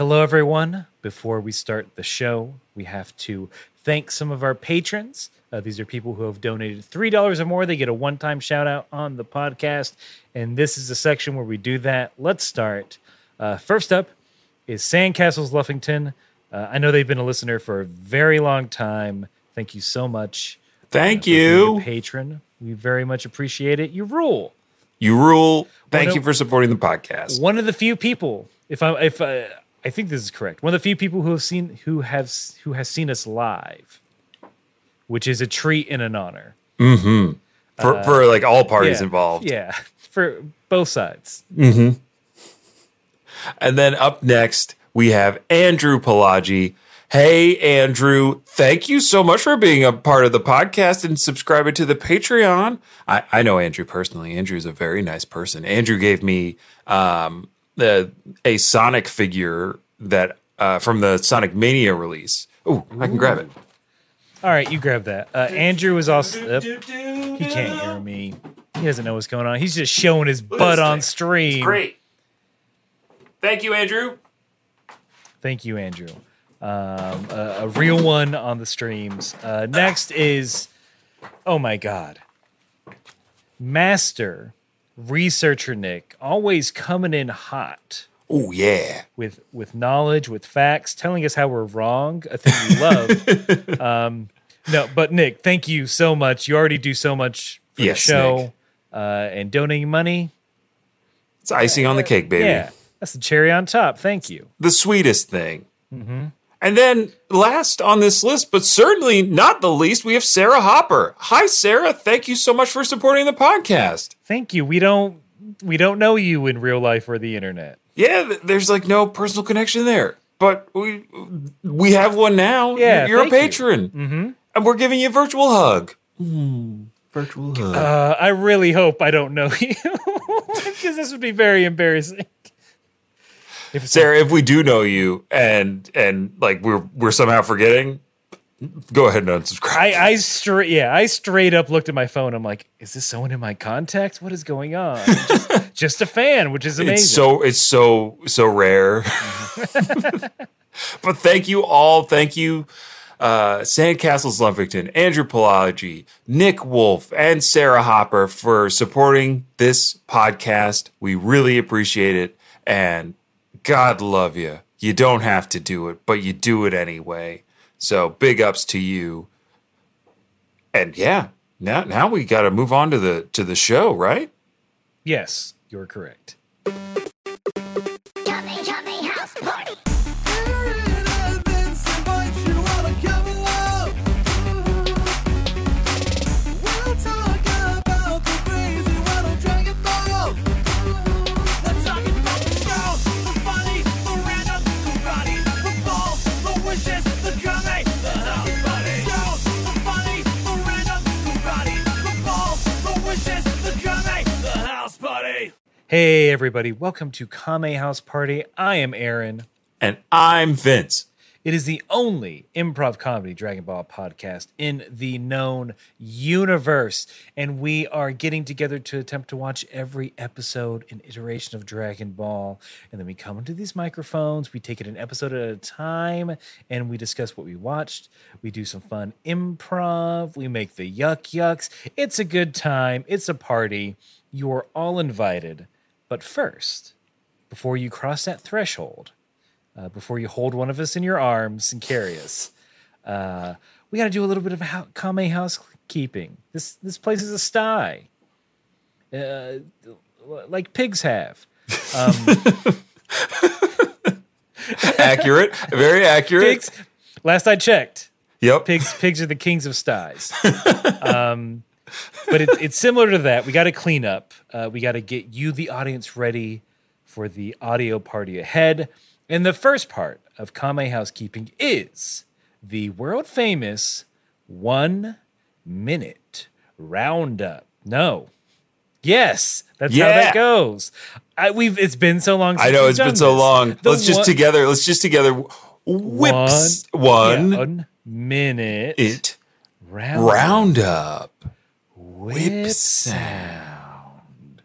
Hello, everyone. Before we start the show, we have to thank some of our patrons. Uh, these are people who have donated $3 or more. They get a one time shout out on the podcast. And this is a section where we do that. Let's start. Uh, first up is Sandcastles Luffington. Uh, I know they've been a listener for a very long time. Thank you so much. Thank you. patron. We very much appreciate it. You rule. You rule. Thank a- you for supporting the podcast. one of the few people if i if I, i think this is correct one of the few people who have seen who have who has seen us live which is a treat and an honor mm-hmm. For, for uh, like all parties yeah. involved. yeah for both sides mm-hmm. And then up next, we have Andrew Pelagi. Hey, Andrew, thank you so much for being a part of the podcast and subscribing to the Patreon. I, I know Andrew personally. Andrew is a very nice person. Andrew gave me um, the, a Sonic figure that uh, from the Sonic Mania release. Oh, I can grab it. all right you grab that uh, andrew is also up. he can't hear me he doesn't know what's going on he's just showing his butt on thing. stream Great. Thank you, Andrew. Thank you, Andrew. Um, a, a real one on the streams. Uh, next is, oh my God, Master Researcher Nick, always coming in hot Oh, yeah. with with knowledge, with facts, telling us how we're wrong. A thing we love. um, no, but Nick, thank you so much. You already do so much for Yes, the show uh, and donating money. It's icing on the cake, baby. Yeah, that's the cherry on top. Thank you. the sweetest thing. And then last on this list, but certainly not the least, we have Sarah Hopper. Hi, Sarah. Thank you so much for supporting the podcast. Thank you. We don't we don't know you in real life or the internet. Yeah, there's like no personal connection there, but we we have one now. Yeah, you're a thank you. patron, mm-hmm. and we're giving you a virtual hug. virtual hug. Uh, I really hope I don't know you because this would be very embarrassing. If Sarah, if we do know you, and and like we're we're somehow forgetting, go ahead and unsubscribe. I, I straight yeah, I straight up looked at my phone. I'm like, is this someone in my contacts? What is going on? just, just a fan, which is amazing. It's so it's so so rare. but thank you all. Thank you, uh, Sandcastles Lumpington, Andrew Pelagi, Nick Wolf, and Sarah Hopper for supporting this podcast. We really appreciate it, and God love you. You don't have to do it, but you do it anyway. So big ups to you. And yeah, now now we got to move on to the to the show, right? yes, you're correct. Hey everybody, welcome to Kame House Party. I am Aaron. And I'm Vince. It is the only improv comedy Dragon Ball podcast in the known universe. And we are getting together to attempt to watch every episode and iteration of Dragon Ball. And then we come into these microphones, we take it an episode at a time, and we discuss what we watched. We do some fun improv, we make the yuck yucks. It's a good time, it's a party. You are all invited. But first, before you cross that threshold, uh, before you hold one of us in your arms and carry us. Uh, we got to do a little bit of hou- Kame housekeeping. This this place is a sty, uh, like pigs have. accurate, very accurate. Pigs. Last I checked, Yep. pigs pigs are the kings of sties. um, but it, it's similar to that. We got to clean up. Uh, we got to get you, the audience, ready for the audio party ahead. And the first part of Kame housekeeping is the world famous one minute roundup. No. Yes, that's how that goes. I, we've it's been so long. Since I know it's been done so long. The let's just together. Let's just together. Whips one, yeah, one minute it round, roundup. Whip sound.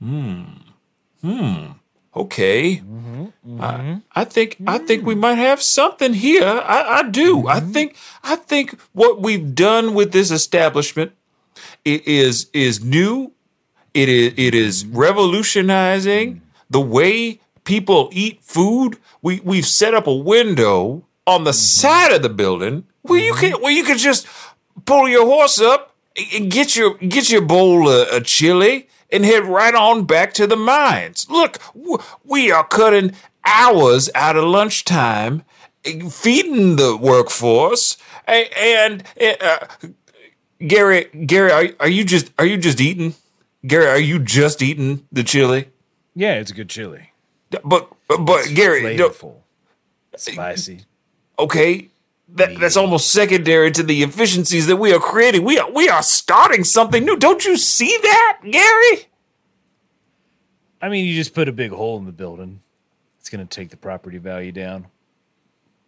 Hmm. Hmm. Okay. Mm-hmm. I, mm-hmm. I think I think we might have something here. I, I do. I mm-hmm. think I think what we've done with this establishment i- is is new. It is it is revolutionizing the way people eat food. We we've set up a window on the side of the building where you can where you can just pull your horse up and get your get your bowl of, of chili and head right on back to the mines. Look, we are cutting hours out of lunchtime, eh, feeding the workforce, a- and uh, Gary, Gary, are, are you just are you just eating? Gary, are you just eating the chili? Yeah, it's a good chili. But but Gary, no- Flavorful. Spicy. okay, that that's almost secondary to the efficiencies that we are creating. We are we are starting something new. Don't you see that, Gary? I mean, you just put a big hole in the building. It's going to take the property value down.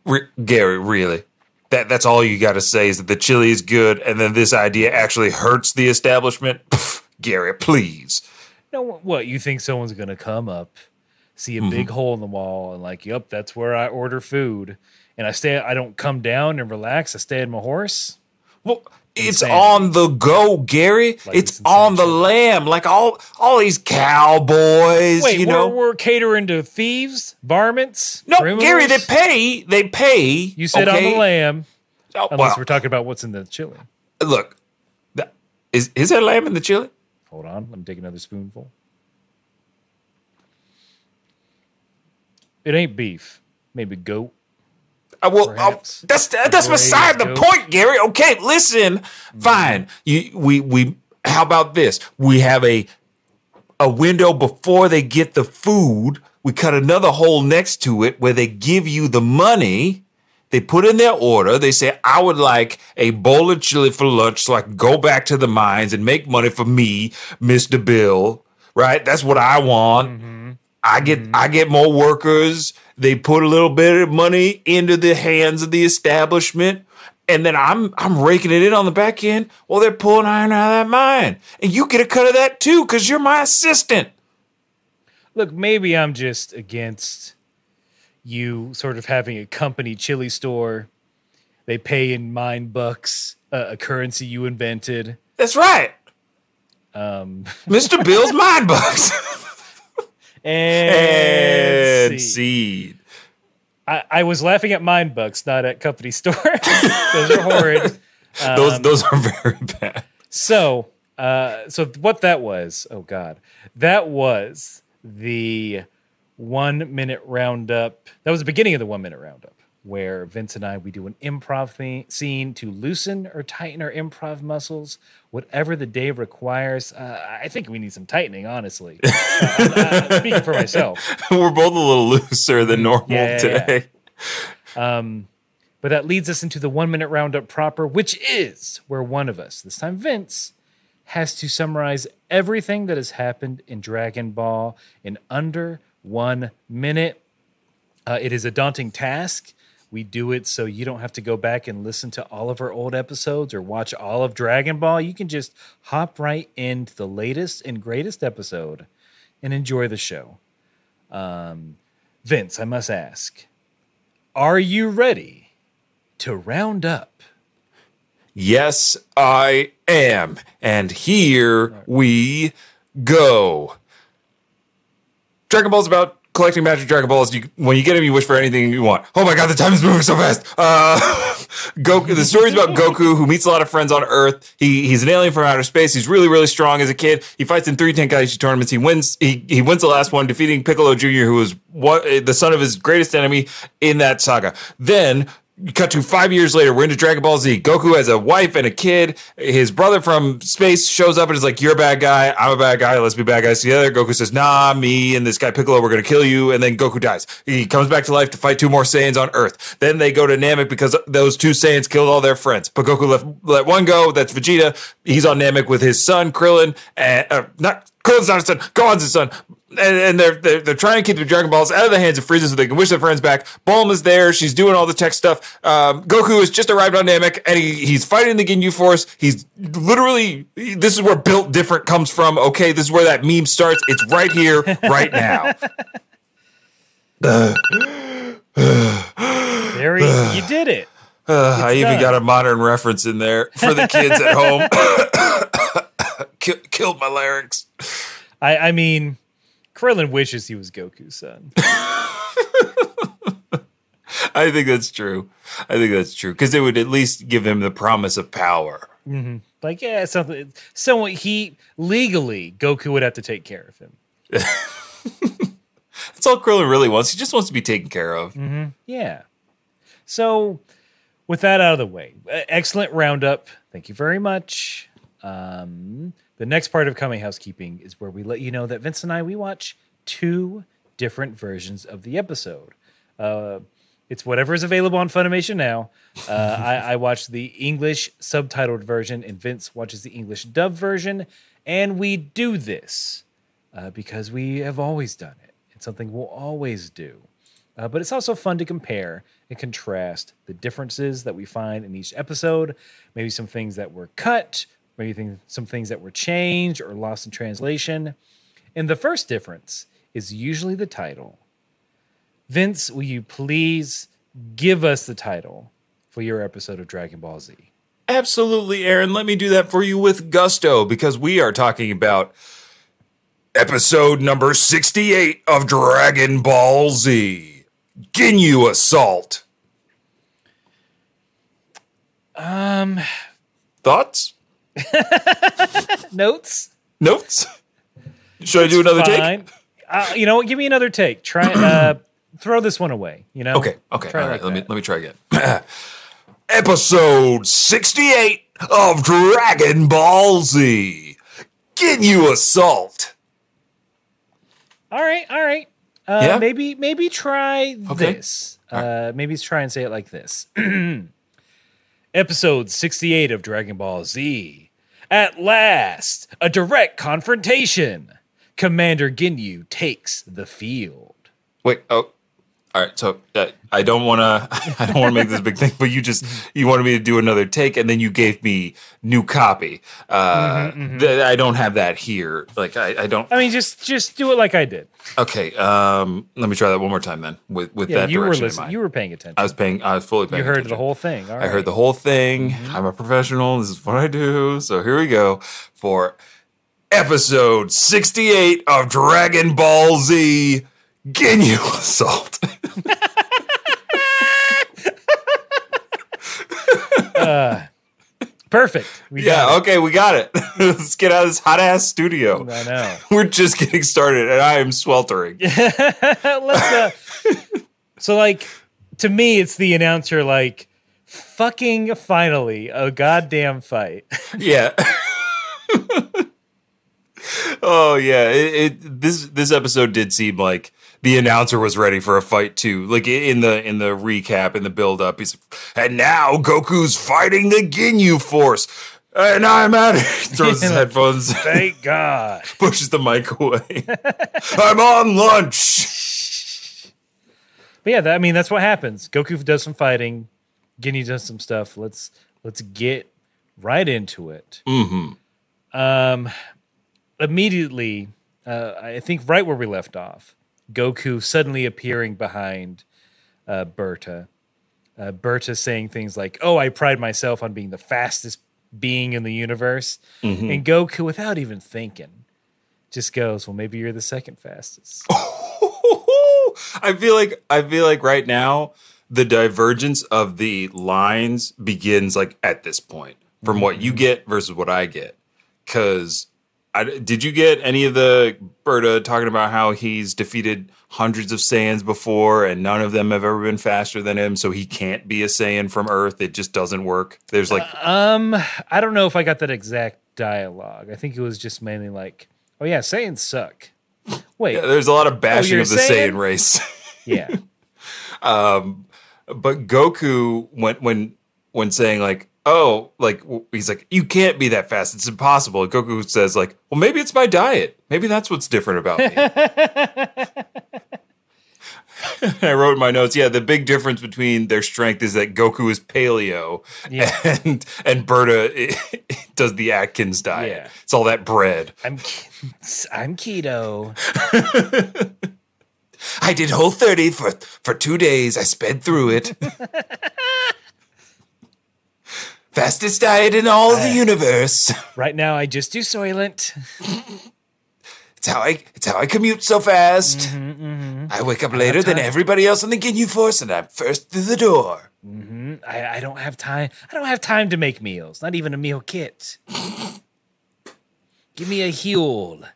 Re- Gary, really? That that's all you got to say is that the chili is good, and then this idea actually hurts the establishment. Pff, Gary, please. No, what you think someone's going to come up, see a Mm-hmm. big hole in the wall, and like, yep, that's where I order food, and I stay. I don't come down and relax. I stay on my horse. Well, it's Insanity. on the go, Gary. Like it's on the shit. lamb, like all all these cowboys. Wait, you we're, know, we're catering to thieves, varmints. no, criminals? Gary, they pay. They pay. You said on the lamb, Oh, unless well, we're talking about what's in the chili. look, is is there lamb in the chili? Hold on, let me take another spoonful. It ain't beef, maybe goat. Well, uh, Perhaps. that's that's beside the point, Gary. Okay, listen. Fine. You we we. How about this? We have a a window before they get the food. We cut another hole next to it where they give you the money. They put in their order. They say, I would like a bowl of chili for lunch so I can go back to the mines and make money for me, Mr. Bill. Right? That's what I want. I get I get more workers. They put a little bit of money into the hands of the establishment. And then I'm I'm raking it in on the back end while they're pulling iron out of that mine. And you get a cut of that too, because you're my assistant. Look, maybe I'm just against you sort of having a company chili store. They pay in mine bucks, uh, a currency you invented. That's right. Um, Mr. Bill's Mind Bucks. and, and see. seed. I, I was laughing at mine bucks, not at company store. Those are horrid. Those those are very bad. So, uh, so what that was? Oh God, that was the one minute roundup. That was the beginning of the one minute roundup, where Vince and I we do an improv thing, scene to loosen or tighten our improv muscles, whatever the day requires. Uh, I think we need some tightening, honestly. Uh, speaking for myself. We're both a little looser than normal Yeah, yeah, yeah. today. But that leads us into the one minute roundup proper, which is where one of us, this time Vince, has to summarize everything that has happened in Dragon Ball in under one minute. Uh, it is a daunting task. We do it so you don't have to go back and listen to all of our old episodes or watch all of Dragon Ball. You can just hop right into the latest and greatest episode and enjoy the show. Um, Vince, I must ask, are you ready to round up? Yes, I am. And here we go. Dragon Ball's about collecting magic Dragon Balls. You, when you get them, you wish for anything you want. Oh my god, the time is moving so fast. Uh, Goku. The story's about Goku, who meets a lot of friends on Earth. He he's an alien from outer space. He's really really strong as a kid. He fights in three Tenkaichi tournaments. He wins. He he wins the last one, defeating Piccolo Jr., who was what the son of his greatest enemy in that saga. Then cut to five years later, we're into Dragon Ball Z. Goku has a wife and a kid. His brother from space shows up and is like, You're a bad guy. I'm a bad guy. Let's be bad guys together. Goku says, Nah, me and this guy Piccolo, we're going to kill you. And then Goku dies. He comes back to life to fight two more Saiyans on Earth. Then they go to Namek because those two Saiyans killed all their friends. But Goku left, let one go. That's Vegeta. He's on Namek with his son, Krillin. And, uh, not Krillin's not his son. Gohan's his son. And, and they're, they're they're trying to keep the Dragon Balls out of the hands of Frieza so they can wish their friends back. Bulma's there. She's doing all the tech stuff. Um, Goku has just arrived on Namek and he, he's fighting the Ginyu Force. He's literally this is where built different comes from. Okay, this is where that meme starts. It's right here, right now. There he, you did it. Uh, I even done. got a modern reference in there for the kids at home. Ki- killed my larynx. I, I mean, Krillin wishes he was Goku's son. I think that's true. I think that's true because it would at least give him the promise of power. Like, yeah, something. So he legally, Goku would have to take care of him. That's all Krillin really wants. He just wants to be taken care of. Yeah. So, with that out of the way, excellent roundup. Thank you very much. Um, the next part of Kame Housekeeping is where we let you know that Vince and I we watch two different versions of the episode. Uh, it's whatever is available on Funimation now. Uh, I, I watch the English subtitled version, and Vince watches the English dub version. And we do this uh, because we have always done it. It's something we'll always do. Uh, but it's also fun to compare and contrast the differences that we find in each episode. Maybe some things that were cut, maybe things, some things that were changed or lost in translation. And the first difference is usually the title. Vince, will you please give us the title for your episode of Dragon Ball Z? Absolutely, Aaron. Let me do that for you with gusto because we are talking about episode number 68 of Dragon Ball Z Ginyu Assault. Um, Thoughts? notes? Notes? Should I do another take? Uh, you know what? Give me another take. Try uh, throw this one away. You know. Okay, okay. Try All right, like let me let me try again. Episode 68 of Dragon Ball Z. Ginyu Assault. All right, all right. Uh, Yeah? Maybe maybe try Okay. this. Uh, maybe try and say it like this. Episode 68 of Dragon Ball Z. At last, a direct confrontation. Commander Ginyu takes the field. Wait, oh. All right, so uh, I don't want to. I don't want to make this big thing, but you just you wanted me to do another take, and then you gave me new copy. Uh, th- I don't have that here. Like I, I don't. I mean, just just do it like I did. Okay, um, let me try that one more time then. With with Yeah, that you direction in listening. mind. You were paying attention. I was paying. I was fully paying. Attention. You heard attention. the whole thing. All I heard the whole thing. I'm a professional. This is what I do. So here we go for episode 68 of Dragon Ball Z Ginyu Assault. Perfect. We yeah, okay, we got it. Let's get out of this hot ass studio. I know. We're just getting started and I am sweltering. Uh, so like to me it's the announcer like fucking finally a goddamn fight. yeah. oh yeah, it, it this this episode did seem like the announcer was ready for a fight too. Like in the in the recap in the build up, he's and now Goku's fighting the Ginyu Force. And I'm at it. Throws his headphones, Thank God. pushes the mic away. I'm on lunch. But yeah, that, I mean that's what happens. Goku does some fighting, Ginyu does some stuff. Let's let's get right into it. Mm-hmm. Um, immediately, uh, I think right where we left off, Goku suddenly appearing behind uh, Burter. Uh, Burter saying things like, "Oh, I pride myself on being the fastest being in the universe," and Goku, without even thinking, just goes, "Well, maybe you're the second fastest." I feel like I feel like right now the divergence of the lines begins like at this point from what you get versus what I get. Cause I, did you get any of the Burter talking about how he's defeated hundreds of Saiyans before and none of them have ever been faster than him, so he can't be a Saiyan from Earth. It just doesn't work. There's like Um, I don't know if I got that exact dialogue. I think it was just mainly like, "Oh yeah, Saiyans suck." Wait, there's a lot of bashing you're of the Saiyan? Saiyan race. yeah. Um, but Goku when when when saying like oh like he's like you can't be that fast it's impossible And Goku says like well maybe it's my diet maybe that's what's different about me I wrote in my notes yeah the big difference between their strength is that Goku is paleo Yeah. and and Burter does the Atkins diet Yeah. it's all that bread I'm I'm keto. I did whole 30 for, for two days. I sped through it. Fastest diet in all of the universe. Right now, I just do Soylent. It's how I it's how I commute so fast. Mm-hmm, mm-hmm. I wake up later than everybody else on the Ginyu Force, and I'm first through the door. Mm-hmm. I, I don't have time. I don't have time to make meals. Not even a meal kit. Give me a Huel.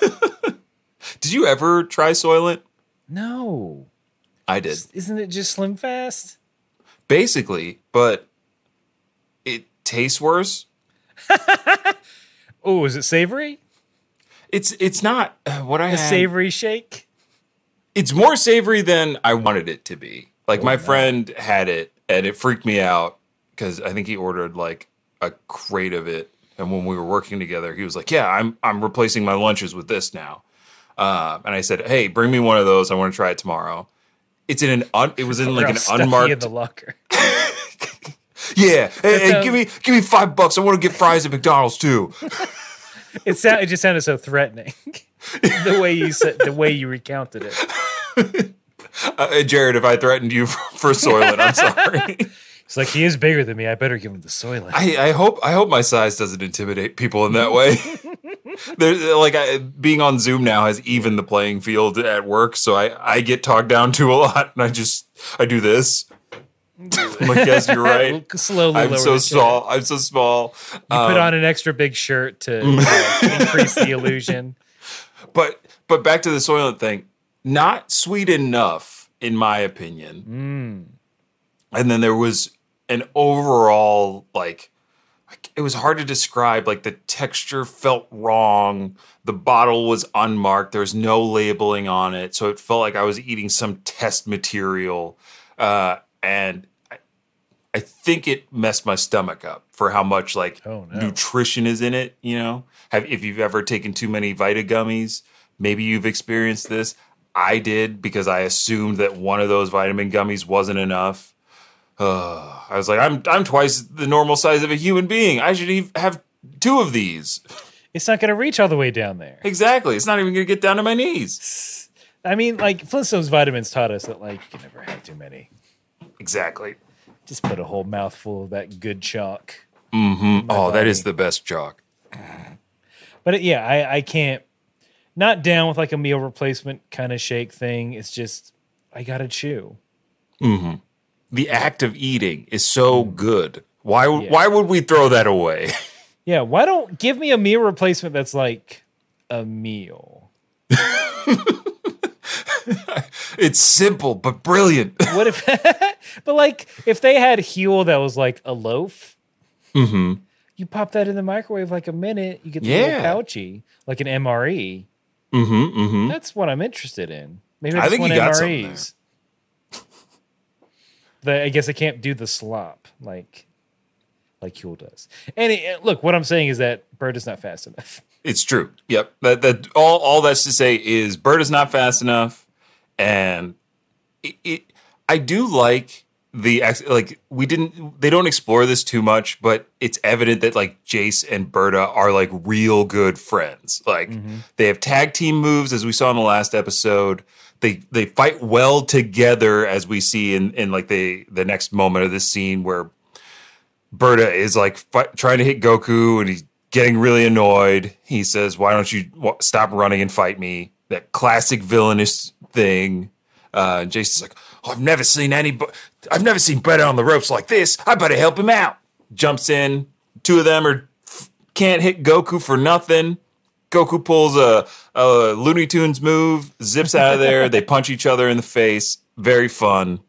Did you ever try Soylent? No, I did. isn't it just Slim Fast? Basically, but tastes worse. Oh, is it savory? It's it's not uh, what I A had. savory shake? It's more savory than I wanted it to be. Like my friend had it, and it freaked me out because I think he ordered like a crate of it. And when we were working together, he was like, "Yeah, I'm I'm replacing my lunches with this now." Uh, and I said, "Hey, bring me one of those. I want to try it tomorrow." It's in an un, it was in like an unmarked in the locker. Yeah, hey, hey, sounds- give me give me five bucks. I want to get fries at McDonald's too. It sound, it just sounded so threatening. the way you said, the way you recounted it. Uh, Jared, if I threatened you for, for Soylent, I'm sorry. It's like he is bigger than me. I better give him the Soylent. I, I hope I hope my size doesn't intimidate people in that way. Like I, being on Zoom now has evened the playing field at work, so I I get talked down to a lot, and I just I do this. I'm like, yes, you're right. Slowly I'm so small. I'm so small. You put on an extra big shirt to know, increase the illusion. But but back to the Soylent thing, not sweet enough, in my opinion. And then there was an overall like it was hard to describe. Like the texture felt wrong. The bottle was unmarked. There was no labeling on it, so it felt like I was eating some test material. Uh, and I, I think it messed my stomach up for how much like Oh, no. nutrition is in it. You know, have if you've ever taken too many Vita gummies, maybe you've experienced this. I did because I assumed that one of those vitamin gummies wasn't enough. Uh, I was like, I'm I'm twice the normal size of a human being. I should ev- have two of these. It's not going to reach all the way down there. Exactly. It's not even going to get down to my knees. I mean, like Flintstones vitamins taught us that like you can never have too many. Exactly. Just put a whole mouthful of that good chalk. Mm-hmm. Oh, that is the best chalk. But it, yeah, I, I can't. Not down with like a meal replacement kind of shake thing. It's just I gotta chew. Mm-hmm. The act of eating is so mm-hmm. good. Why Yeah. why would we throw that away? Yeah, why don't give me a meal replacement that's like a meal? it's simple but brilliant. What if, but like if they had Huel that was like a loaf, you pop that in the microwave like a minute, you get the Yeah. little pouchy like an MRE. mm-hmm, mm-hmm. That's what I'm interested in. Maybe I I think you got MREs. The, I guess I can't do the slop like like Huel does. And it, look, what I'm saying is that Bird is not fast enough. It's true. Yep. That that all all that's to say is Bird is not fast enough, and it, it I do like the ex- like we didn't they don't explore this too much, but it's evident that like Jeice and Burter are like real good friends. Like mm-hmm. they have tag team moves as we saw in the last episode. They they fight well together as we see in in like the the next moment of this scene where Burter is like trying to hit Goku and he's getting really annoyed. He says, "Why don't you w- stop running and fight me?" That classic villainous thing. Uh, Jason's like, oh, "I've never seen any. I've never seen Burter on the ropes like this. I better help him out." Jumps in. Two of them are can't hit Goku for nothing. Goku pulls a, a Looney Tunes move, zips out of there. they punch each other in the face. Very fun.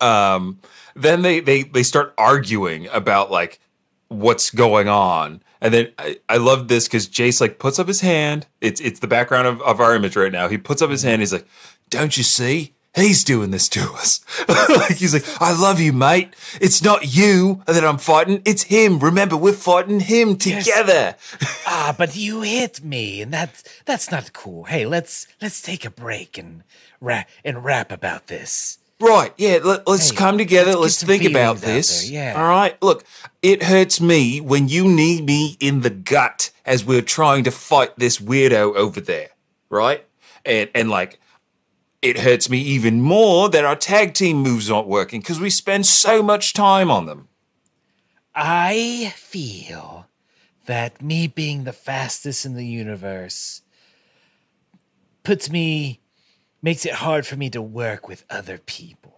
Um, then they they they start arguing about like what's going on. And then I, I love this because Jeice like puts up his hand. It's it's the background of, of our image right now. He puts up his hand. He's like, "Don't you see? He's doing this to us." like he's like, "I love you, mate. It's not you that I'm fighting. It's him. Remember, we're fighting him together." ah, but you hit me, and that's that's not cool. Hey, let's let's take a break and rap and rap about this. Right, yeah, let, us Hey, come together. let's Let's, think about this. there, yeah. All right, look, it hurts me when you knee me in the gut as we're trying to fight this weirdo over there, right? and and like it hurts me even more that our tag team moves aren't working because we spend so much time on them. I feel that me being the fastest in the universe puts me makes it hard for me to work with other people.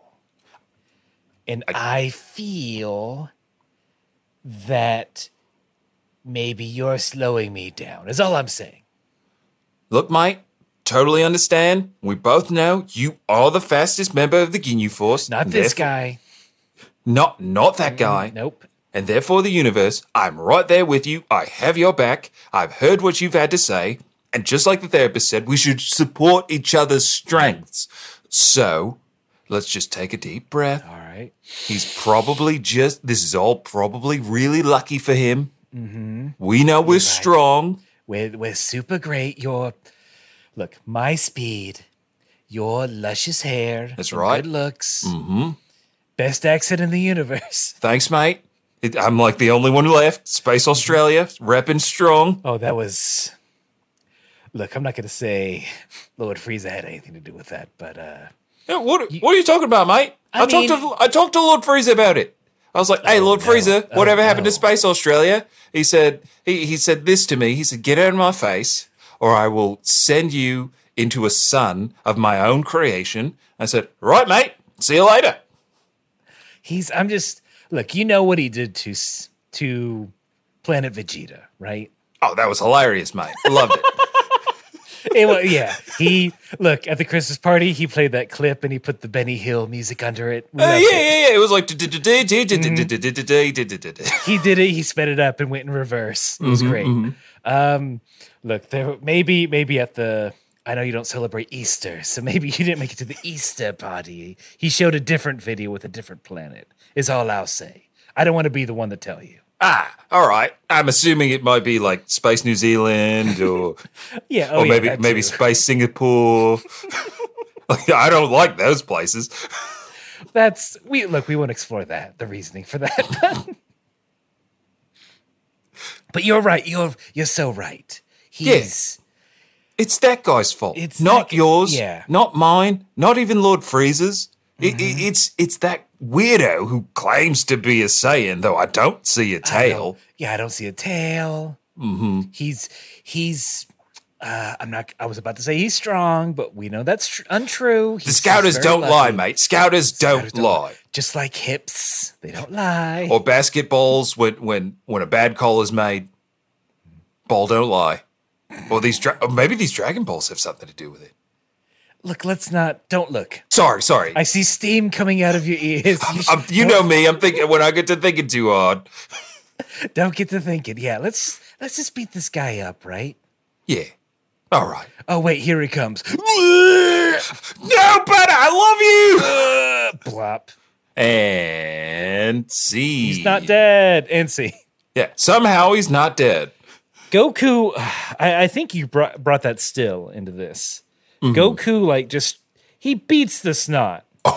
And I, feel that maybe you're slowing me down. Is all I'm saying. Look, mate, totally understand. We both know you are the fastest member of the Ginyu Force. Not this guy. Not not that mm, guy. Nope. And therefore the universe, I'm right there with you. I have your back. I've heard what you've had to say. And just like the therapist said, we should support each other's strengths. So let's just take a deep breath. All right. He's probably just, this is all probably really lucky for him. We know we're strong. We're, we're super great. Your look, my speed, your luscious hair. That's right. Good looks. Mm-hmm. Best accent in the universe. Thanks, mate. It, I'm like the only one left. Space Australia, repping strong. Oh, that was. Look, I'm not going to say Lord Frieza had anything to do with that, but uh, Yeah, What, what are you talking about, mate? I, I talked to I talked to Lord Frieza about it. I was like, "Hey, Oh, Lord no. Frieza, Oh, whatever happened to. Space Australia?" He said he, he said this to me. He said, "Get out of my face, or I will send you into a sun of my own creation." I said, "Right, mate. See you later." he's. I'm just. Look, you know what he did to to Planet Vegeta, right? Oh, that was hilarious, mate. Loved it. It wa- yeah, he look at the Christmas party. He played that clip and he put the Benny Hill music under it. Uh, yeah, it. yeah, yeah. It was like he did it. He sped it up and went in reverse. It was great. Um, look, there maybe maybe at the. I know you don't celebrate Easter, so maybe you didn't make it to the Easter party. He showed a different video with a different planet. Is all I'll say. I don't want to be the one to tell you. Ah, all right. I'm assuming it might be like Space New Zealand or Yeah, oh or maybe that maybe. Space Singapore. I don't like those places. that's we look. We won't explore that. The reasoning for that. but you're right. You're you're so right. He's It's that guy's fault. It's not that yours. yeah. Not mine. Not even Lord Freeze's. Mm-hmm. it, it's it's that weirdo who claims to be a Saiyan, though I don't see a tail. yeah, I don't see a tail. Mm-hmm. He's he's. Uh, I'm not. I was about to say he's strong, but we know that's tr- untrue. The He's scouters don't lucky. lie, mate. Scouters, don't don't lie. Just like hips, they don't lie. Or basketballs when when when a bad call is made, ball don't lie. Or these dra- or maybe these Dragon Balls have something to do with it. Look, let's not. Don't look. Sorry, sorry. I see steam coming out of your ears. You, sh- Um, you know me. I'm thinking when I get to thinking too hard. don't get to thinking. Yeah, let's let's just beat this guy up, right? Yeah. All right. Oh wait, here he comes. No, but I love you. Blop. And see. He's not dead. And see. Yeah. Somehow he's not dead. Goku, I, I think you brought brought that still into this. Mm-hmm. Goku, like, just he beats the snot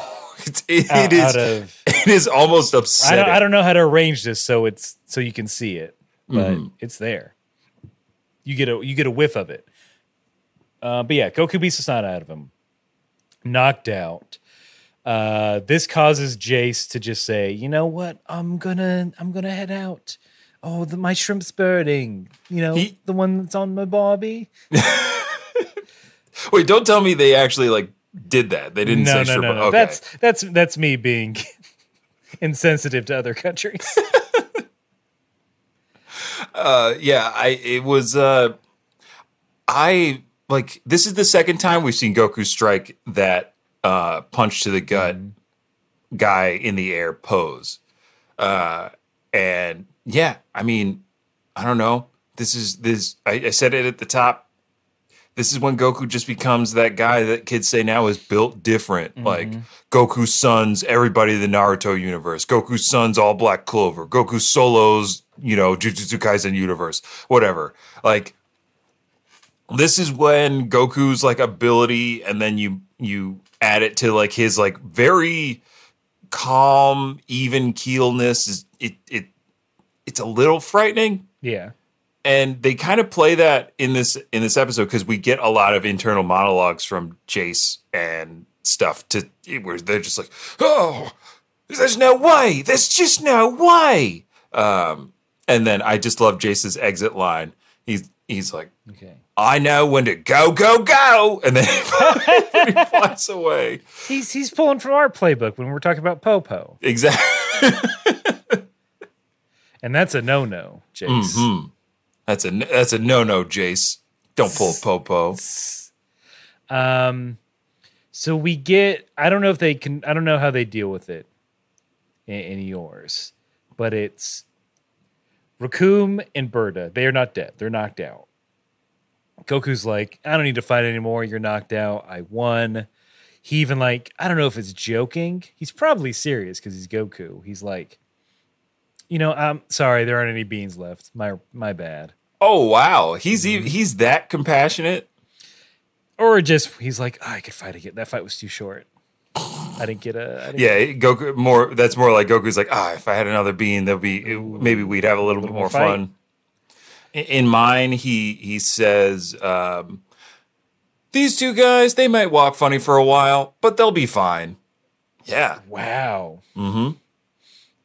It's, it, out, it is. of. It is almost I upsetting. don't, I don't know how to arrange this so it's so you can see it, but Mm-hmm. it's there. You get a you get a whiff of it. Uh, but yeah, Goku beats the snot out of him, knocked out. Uh, this causes Jeice to just say, "You know what? I'm gonna I'm gonna head out." Oh, the, my shrimp's burning. You know, He- the one that's on my bobby. Wait, don't tell me they actually like did that. They didn't no, say no, no, no. Okay. That's that's that's me being insensitive to other countries. uh, yeah, I it was uh I like this is the second time we've seen Goku strike that uh punch to the gut guy in the air pose. Uh and yeah, I mean, I don't know. This is this I, I said it at the top. This is when Goku just becomes that guy that kids say now is built different. Mm-hmm. Like Goku's sons, everybody in the Naruto universe. Goku's sons, all Black Clover. Goku solos, you know, Jujutsu Kaisen universe. Whatever. Like this is when Goku's like ability, and then you you add it to like his like very calm, even keelness. Is it it it's a little frightening. yeah. And they kind of play that in this in this episode because we get a lot of internal monologues from Jeice and stuff to where they're just like, oh, there's no way, there's just no way. Um, and then I just love Jeice's exit line. He's he's like, Okay. I know when to go, go, go, and then he flies away. He's he's pulling from our playbook when we're talking about Popo. Exactly. And that's a no no, Jeice. Mm-hmm. That's a that's a no no, Jeice. Don't pull a popo. Um, so we get. I don't know if they can. I don't know how they deal with it in, in yours, but it's Recoome and Burter. They are not dead. They're knocked out. Goku's like, I don't need to fight anymore. You're knocked out. I won. He even like, I don't know if it's joking. He's probably serious because he's Goku. He's like, you know, I'm sorry, there aren't any beans left. My my bad. Oh wow, he's Mm-hmm. he's that compassionate. Or just he's like, oh, I could fight again. That fight was too short. I didn't get a. didn't Yeah, Goku more. That's more like Goku's like, ah, if I had another bean, there'll be maybe we'd have a little, bit more more fight. fun. In- In mine, he he says, um, these two guys they might walk funny for a while, but they'll be fine. Yeah, Wow. mm-hmm.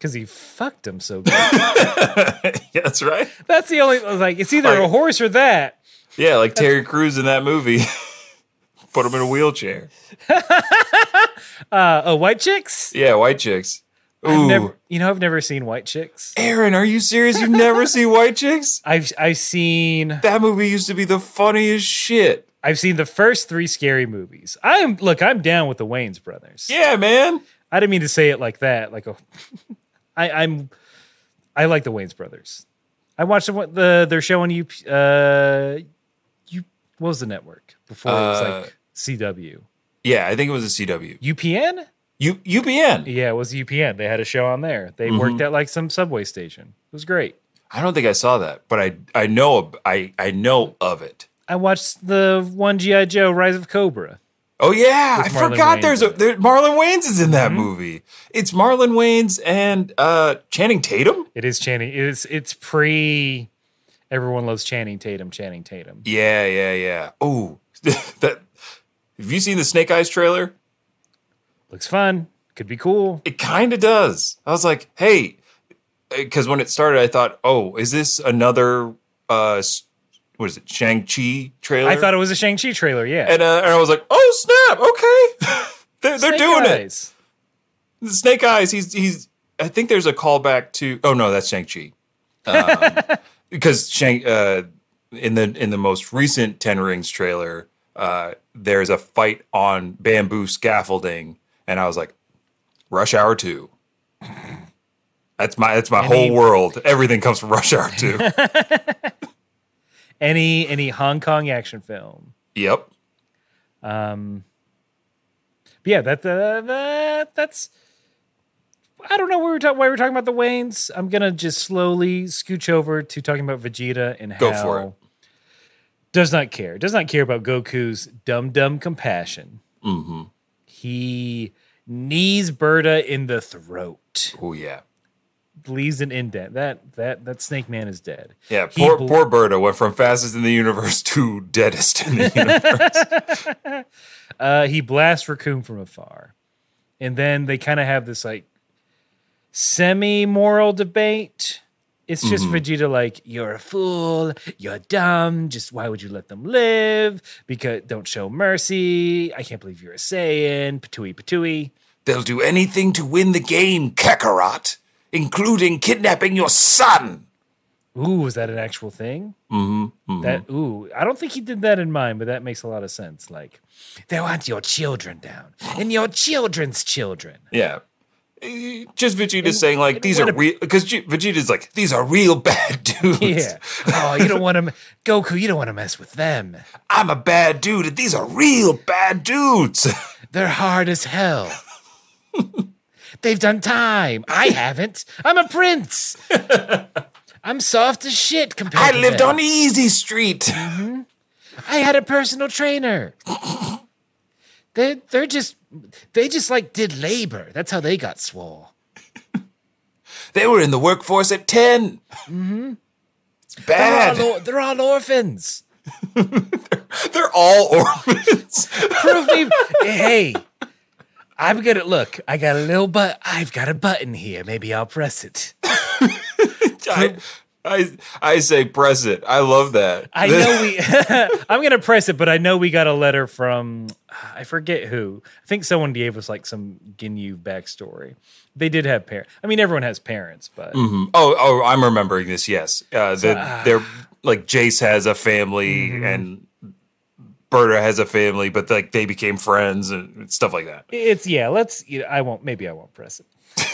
Because he fucked him so good. yeah, that's right. That's the only. Like, it's either a horse or that. Yeah, like Terry Crews in that movie. Put him in a wheelchair. Uh, oh, white chicks. Yeah, white chicks. Ooh, never, you know, I've never seen white chicks. Aaron, are you serious? You've never seen White Chicks? I've I've seen That movie used to be the funniest shit. I've seen the first three scary movies. I am look, I'm down with the Wayans brothers. Yeah, man. I didn't mean to say it like that. Like a, I, I'm, I like the Wayans brothers. I watched the, the their show on you. Uh, you what was the network before it was Uh, like CW? Yeah, I think it was a CW. UPN. U- UPN. Yeah, it was UPN. They had a show on there. They Mm-hmm. worked at like some subway station. It was great. I don't think I saw that, but I I know I I know of it. I watched the one GI Joe Rise of Cobra. Oh yeah, I forgot Wayans there's a there, Marlon Wayans is in Mm-hmm. that movie. It's Marlon Wayans and uh Channing Tatum. It is Channing. It's it's pre. Everyone loves Channing Tatum. Channing Tatum. Yeah, yeah, yeah. Oh, that. Have you seen the Snake Eyes trailer? Looks fun. Could be cool. It kind of does. I was like, hey, because when it started, I thought, oh, is this another uh, what is it, Shang Chi trailer? I thought it was a Shang Chi trailer. Yeah, and, uh, and I was like, oh snap, okay, they're, they're Snake doing it. Eyes. The Snake Eyes. He's he's. I think there's a callback to. Oh no, that's Shang Chi. Um, because Shang uh, in the in the most recent Ten Rings trailer, uh, there's a fight on bamboo scaffolding, and I was like, Rush Hour Two. That's my that's my whole world. Everything comes from Rush Hour Two. Any any Hong Kong action film. yep. Um, but yeah, that, uh, that that's. I don't know why we're talking. Why we're talking about the Wayans. I'm gonna just slowly scooch over to talking about Vegeta and Go how for it. does not care. Does not care about Goku's dumb dumb compassion. hmm He knees Burter in the throat, Oh yeah. Leaves an indent. That that that Snake Man is dead. Yeah, He poor bl- poor Burter went from fastest in the universe to deadest in the universe. Uh, he blasts Recoome from afar, and then they kind of have this like semi-moral debate. It's just Mm-hmm. Vegeta like, "You're a fool. You're dumb. Just why would you let them live? Because don't show mercy. I can't believe you're a Saiyan. Patooey, patooey." They'll do anything to win the game, Kakarot, including kidnapping your son. Ooh, is that an actual thing? Mm-hmm. That ooh, I don't think he did that in mine, but that makes a lot of sense. Like, they want your children down, and your children's children. Yeah. Eh, Just Vegeta saying like these are real because Vegeta's like these are real bad dudes. Yeah. Oh, you don't want to, Goku. You don't want to mess with them. I'm a bad dude, and these are real bad dudes. They're hard as hell. They've done time. I haven't. I'm a prince. I'm soft as shit compared I lived them. on Easy Street. I had a personal trainer. They they're just they just like did labor. That's how they got swole. They were in the workforce at 10. Mm-hmm. It's bad. They're all, they're all orphans. They're all orphans. Prove me. hey, I'm gonna look. I got a little but. I've got a button here. Maybe I'll press it. I, I, I say press it. I love that. I know we. I'm gonna press it, but I know we got a letter from. I forget who. I think someone gave us like some Ginyu backstory. They did have parents. I mean, everyone has parents, but mm-hmm. Oh, oh, I'm remembering this. Yes, uh, the, uh, they're like Jeice has a family mm-hmm. and Burter has a family, but like they became friends and stuff like that. it's yeah. Let's. You know, I won't. Maybe I won't press it.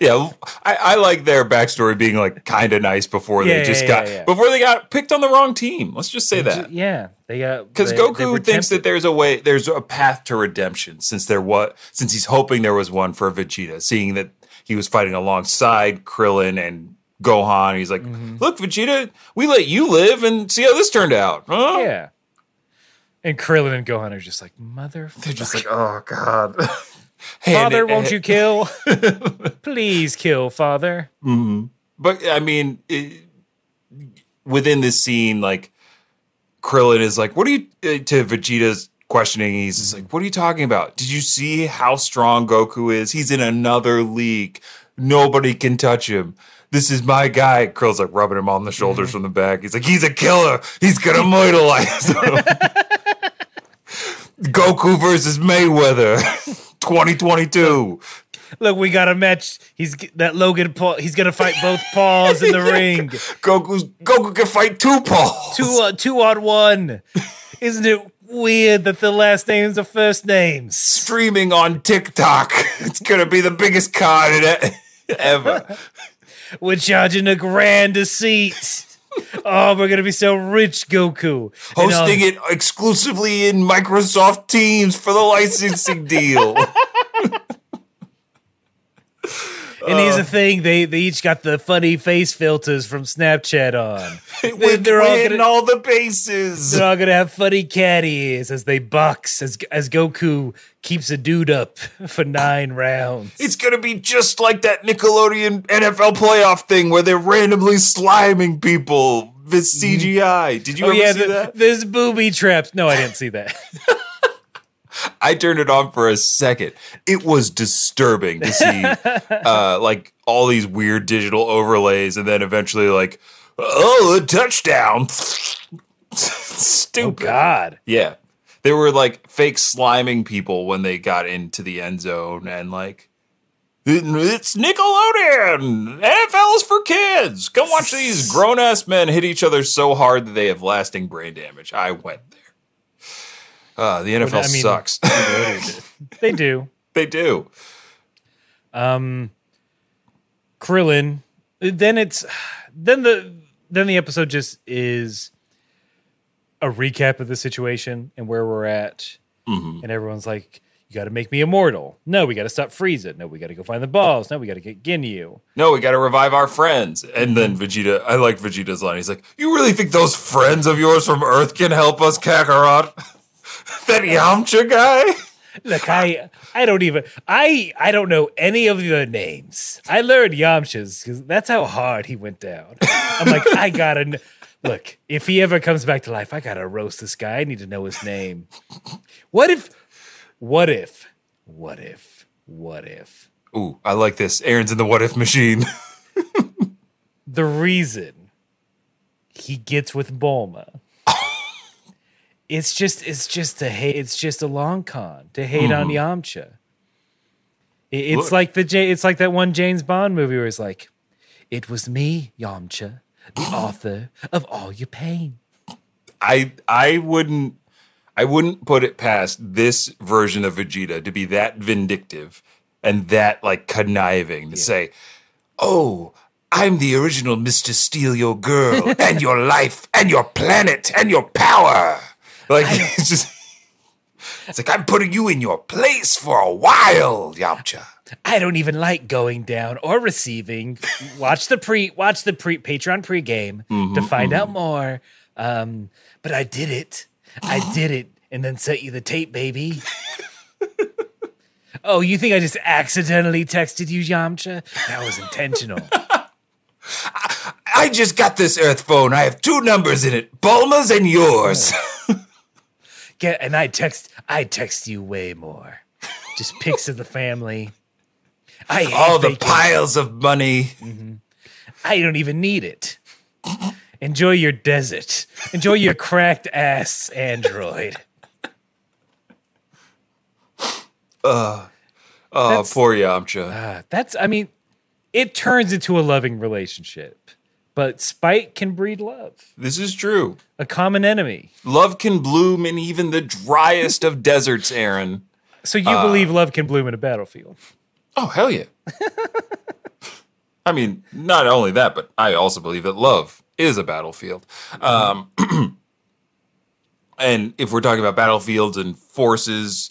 Yeah, I, I like their backstory being like kind of nice before Yeah, they just yeah, got yeah, before they got picked on the wrong team. Let's just say that. Yeah, they got Because they- they Goku were thinks that there's a way, there's a path to redemption. Since there what, since he's hoping there was one for Vegeta, seeing that he was fighting alongside Krillin and Gohan, he's like, Mm-hmm. "Look, Vegeta, we let you live and see how this turned out." Huh? Yeah. And Krillin and Gohan are just like mother. They're just like, "Oh God, Father, won't you kill? Please kill, Father. But I mean, it, within this scene, like Krillin is like, "What are you?" Uh, to Vegeta's questioning, he's just like, "What are you talking about? Did you see how strong Goku is? He's in another league. Nobody can touch him." This is my guy. Krill's like rubbing him on the shoulders from the back. He's like, he's a killer. He's gonna immortalize him. Goku versus Mayweather, 2022. Look, we got a match. He's that Logan Paul. He's gonna fight both paws in the ring. Goku's Goku can fight two paws. Two uh, two on one. Isn't it weird that the last names are first names? streaming on TikTok. It's gonna be the biggest card ever. We're charging a grand a seat. Oh, we're gonna be so rich, Goku. Hosting um, it exclusively in Microsoft Teams for the licensing deal. And here's the uh, thing: they they each got the funny face filters from Snapchat on. We're, they're all hitting gonna- all the bases. They're all gonna have funny cat ears as they box as as Goku keeps a dude up for nine rounds. It's gonna be just like that Nickelodeon NFL playoff thing where they're randomly sliming people with mm-hmm. CGI. Did you Oh ever yeah, see the, that? there's booby traps. No, I didn't see that. I turned it on for a second. It was disturbing to see uh, like all these weird digital overlays, and then eventually like, oh, a touchdown. Stupid. oh. God. Yeah, they were like fake sliming people when they got into the end zone, and like. It's Nickelodeon. NFL is for kids. Come watch these grown ass men hit each other so hard that they have lasting brain damage. I went there. Uh, the NFL I mean- sucks. They do. They do. Um, Krillin. Then it's then the then the episode just is a recap of the situation and where we're at, and everyone's like, "You got to make me immortal." No, we got to stop Frieza. No, we got to go find the balls. No, we got to get Ginyu. No, we got to revive our friends. And then Vegeta, I like Vegeta's line. He's like, "You really think those friends of yours from Earth can help us, Kakarot? that Yamcha guy?" Look, I I don't even I I don't know any of the names. I learned Yamcha's because that's how hard he went down. I'm like, I gotta look. If he ever comes back to life, I gotta roast this guy. I need to know his name. What if? What if? What if? What if? Ooh, I like this. Aaron's in the what if machine. The reason he gets with Bulma. It's just it's just a hate it's just a long con to hate on mm-hmm. Yamcha. It- It's Look. like the J- it's like that one James Bond movie where it's like, it was me, Yamcha, the author of all your pain. I I wouldn't I wouldn't put it past this version of Vegeta to be that vindictive and that like conniving to say, "Oh, I'm the original Mr. Steal Your Girl and your life and your planet and your power." Like it's just it's like I'm putting you in your place for a while, Yamcha. I don't even like going down or receiving. Watch the pre watch the pre Patreon pregame to find out more. Um, but I did it. I did it and then sent you the tape, baby. oh, you think I just accidentally texted you, Yamcha? That was intentional. I just got this Earth phone. I have two numbers in it, Bulma's and yours. Get and I text I text you way more. Just pics of the family. I All the piles of money. I don't even need it. Enjoy your desert. Enjoy your cracked ass Android. Uh, oh, That's- poor Yamcha. Uh, that's I mean, it turns into a loving relationship. But spite can breed love. This is true. A common enemy. Love can bloom in even the driest of deserts, Aaron. So you Uh. believe love can bloom in a battlefield. Oh, hell yeah. I mean, not only that, but I also believe that love is a battlefield. Um, and if we're talking about battlefields and forces,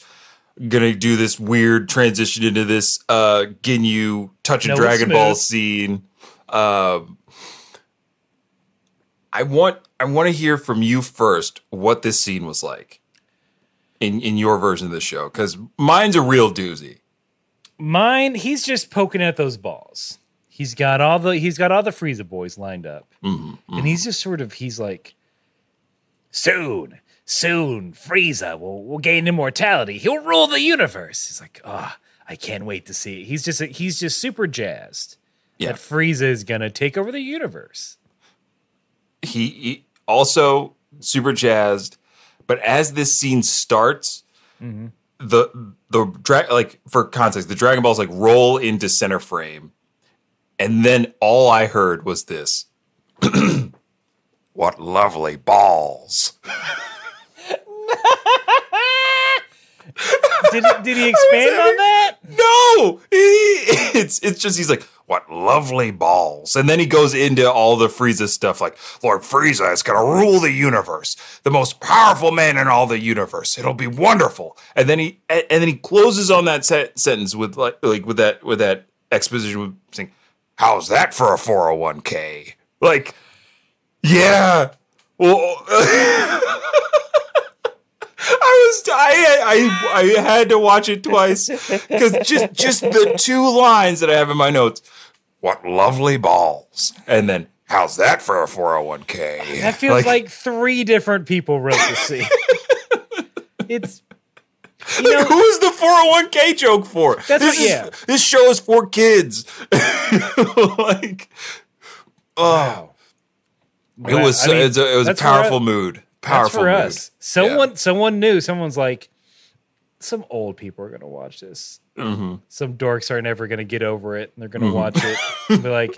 gonna do this weird transition into this uh Ginyu touch a No, Dragon Ball scene. Um I want I want to hear from you first what this scene was like in in your version of the show because mine's a real doozy. Mine, he's just poking at those balls. He's got all the he's got all the Frieza boys lined up. Mm-hmm, And he's just sort of he's like soon, soon Frieza will will gain immortality. He'll rule the universe. He's like, "Ah, I can't wait to see it." He's just he's just super jazzed Yeah. that Frieza is going to take over the universe. He, he also super jazzed but as this scene starts mm-hmm. the the dra- like for context the dragon balls like roll into center frame. And then all i heard was this what lovely balls. Did did he expand on that? no! He- it's it's just he's like what lovely balls. And then he goes into all the frieza stuff like lord frieza is going to rule the universe the most powerful man in all the universe. It'll be wonderful. And then he and then he closes on that set, sentence with like like with that with that exposition with saying how's that for a 401k like yeah. Well I was I I I had to watch it twice because just just the two lines that I have in my notes. What lovely balls, and then how's that for a four hundred one k? That feels like, three different people wrote the scene. it's you know, who is the four hundred one k joke for? That's this what- is, yeah. This show is for kids. like, oh, wow. it was I mean, it was a, it was a that's for powerful us. mood. That's Powerful for mood. us. Someone someone knew. Someone's like, some old people are gonna watch this. Mm-hmm. Some dorks are never gonna get over it, and they're gonna watch it and be like,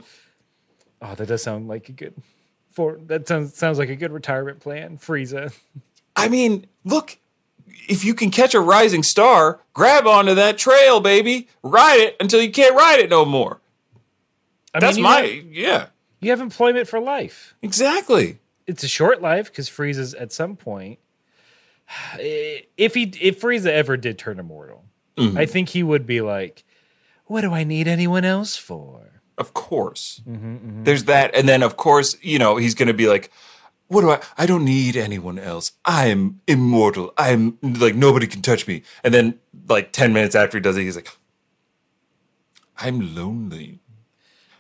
"Oh, that does sound like a good for that sounds sounds like a good retirement plan." Frieza. I mean, look, if you can catch a rising star, grab onto that trail, baby. Ride it until you can't ride it no more. I That's mean, my have, yeah, you have employment for life. exactly. It's a short life because Frieza's at some point. If he if Frieza ever did turn immortal, Mm-hmm. I think he would be like, "What do I need anyone else for?" Of course. Mm-hmm, There's that. And then, of course, you know, he's going to be like, what do I, I don't need anyone else. I'm immortal. I'm like, nobody can touch me. And then, like, 10 minutes after he does it, he's like, I'm lonely.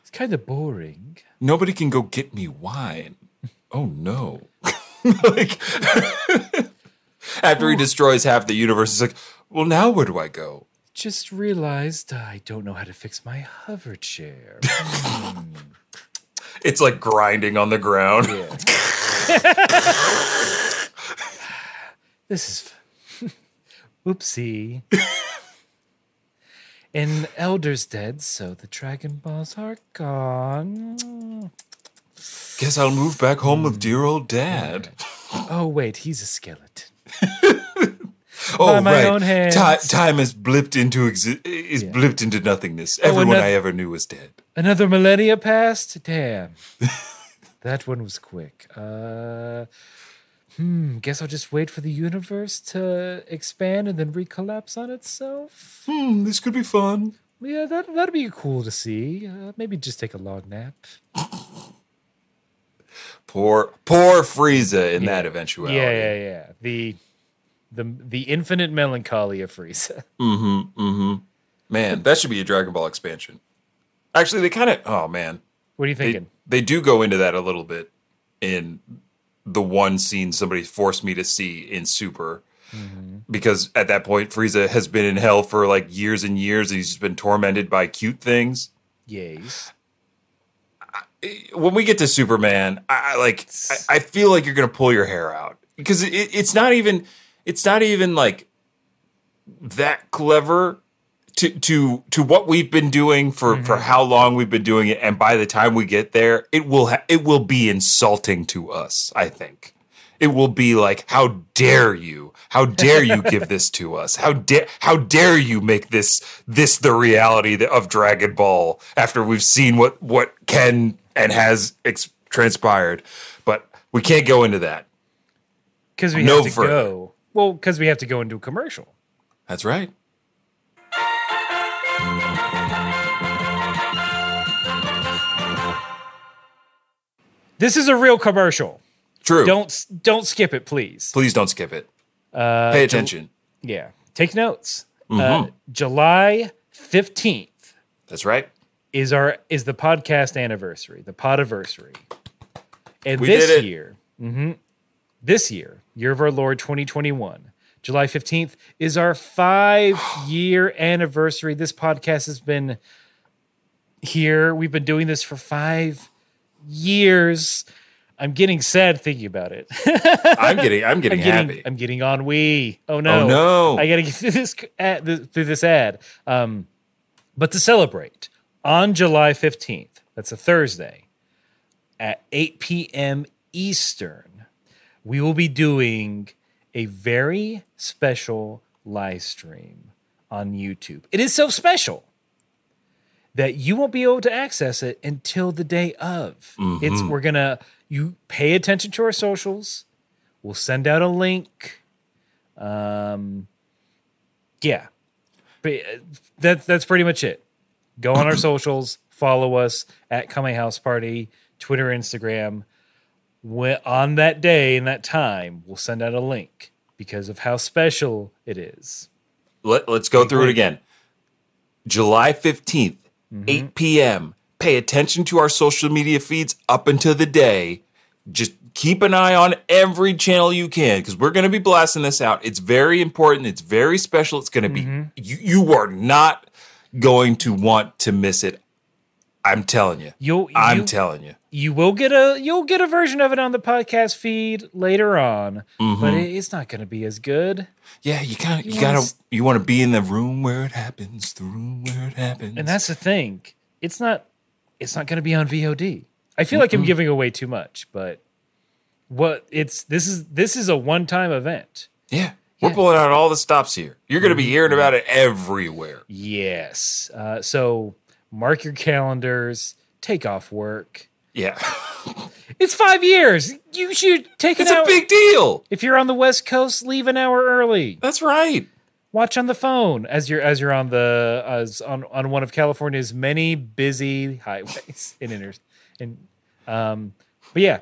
It's kind of boring. Nobody can go get me wine. Oh, no. like, after he destroys half the universe, he's like, well, now where do I go? Just realized I don't know how to fix my hover chair. It's like grinding on the ground. Yeah. this is f- oopsie. An elder's dead, so the Dragon Balls are gone. Guess I'll move back home with dear old dad. Oh wait, he's a skeleton. Oh, right. own hands. Ti- time has blipped into exi- is Yeah. blipped into nothingness. Everyone another- I ever knew was dead. Another millennia passed? Damn. that one was quick. Uh hmm, guess I'll just wait for the universe to expand and then recollapse on itself. Hmm, this could be fun. Yeah, that that'd be cool to see. Uh, maybe just take a long nap. Poor, poor Frieza in that eventuality. Yeah, yeah, yeah. The the the infinite melancholy of Frieza. Mm-hmm. Mm-hmm. Man, that should be a Dragon Ball expansion. Actually, they kind of. Oh man, What are you they, thinking? they do go into that a little bit in the one scene somebody forced me to see in Super. Because at that point, Frieza has been in hell for like years and years. And he's just been tormented by cute things. Yes. when we get to Superman, I I like I, I feel like you're gonna pull your hair out because it, it's not even it's not even like that clever to to to what we've been doing for for mm-hmm. how long we've been doing it, and by the time we get there, it will ha- it will be insulting to us. I think it will be like, how dare you? How dare you give this to us? How dare how dare you make this this the reality of Dragon Ball after we've seen what what can and has ex- transpired? But we can't go into that. Because we No have to further. go. Well, because we have to go into a commercial. That's right. This is a real commercial. True. Don't don't skip it, please. please don't skip it. Uh, Pay attention. Yeah, take notes. Uh, Mhm. July fifteenth That's right. is our is the podcast anniversary, the podiversary, and We this year, mhm, this year, year of our Lord, twenty twenty one. July fifteenth is our five year anniversary. This podcast has been here. We've been doing this for five years. I'm getting sad thinking about it. I'm getting I'm getting I'm getting, happy. I'm getting ennui. Oh no! Oh no. I gotta get through this ad, through this ad. Um, but to celebrate on July 15th, that's a Thursday, at 8 p.m. Eastern, we will be doing a very special live stream on YouTube. It is so special that you won't be able to access it until the day of. It's we're gonna you pay attention to our socials. We'll send out a link. Um, yeah, but uh, that that's pretty much it. Go on our socials, follow us at Kame House Party, Twitter, Instagram. When, on that day and that time, we'll send out a link because of how special it is. Let, let's go through it again. July 15th, Mm-hmm. 8 p.m. Pay attention to our social media feeds up until the day. Just keep an eye on every channel you can because we're going to be blasting this out. It's very important. It's very special. It's going to be, Mm-hmm. you, you are not going to want to miss it. I'm telling you. You'll I'm you, telling you. You will get a you'll get a version of it on the podcast feed later on, Mm-hmm. but it, it's not going to be as good. Yeah, you kind of you, You gotta s- you want to be in the room where it happens, the room where it happens. And that's the thing. It's not it's not going to be on VOD. I feel like I'm giving away too much, but what it's this is this is a one-time event. yeah, we're Yeah. pulling out all the stops here. You're gonna be hearing about it everywhere. Yes. Uh, so mark your calendars, take off work. Yeah, It's 5 years. You should take it's a hour. big deal. if you're on the West Coast, leave an hour early. That's right. watch on the phone as you're as you're on the as on on one of California's many busy highways in inter and um but yeah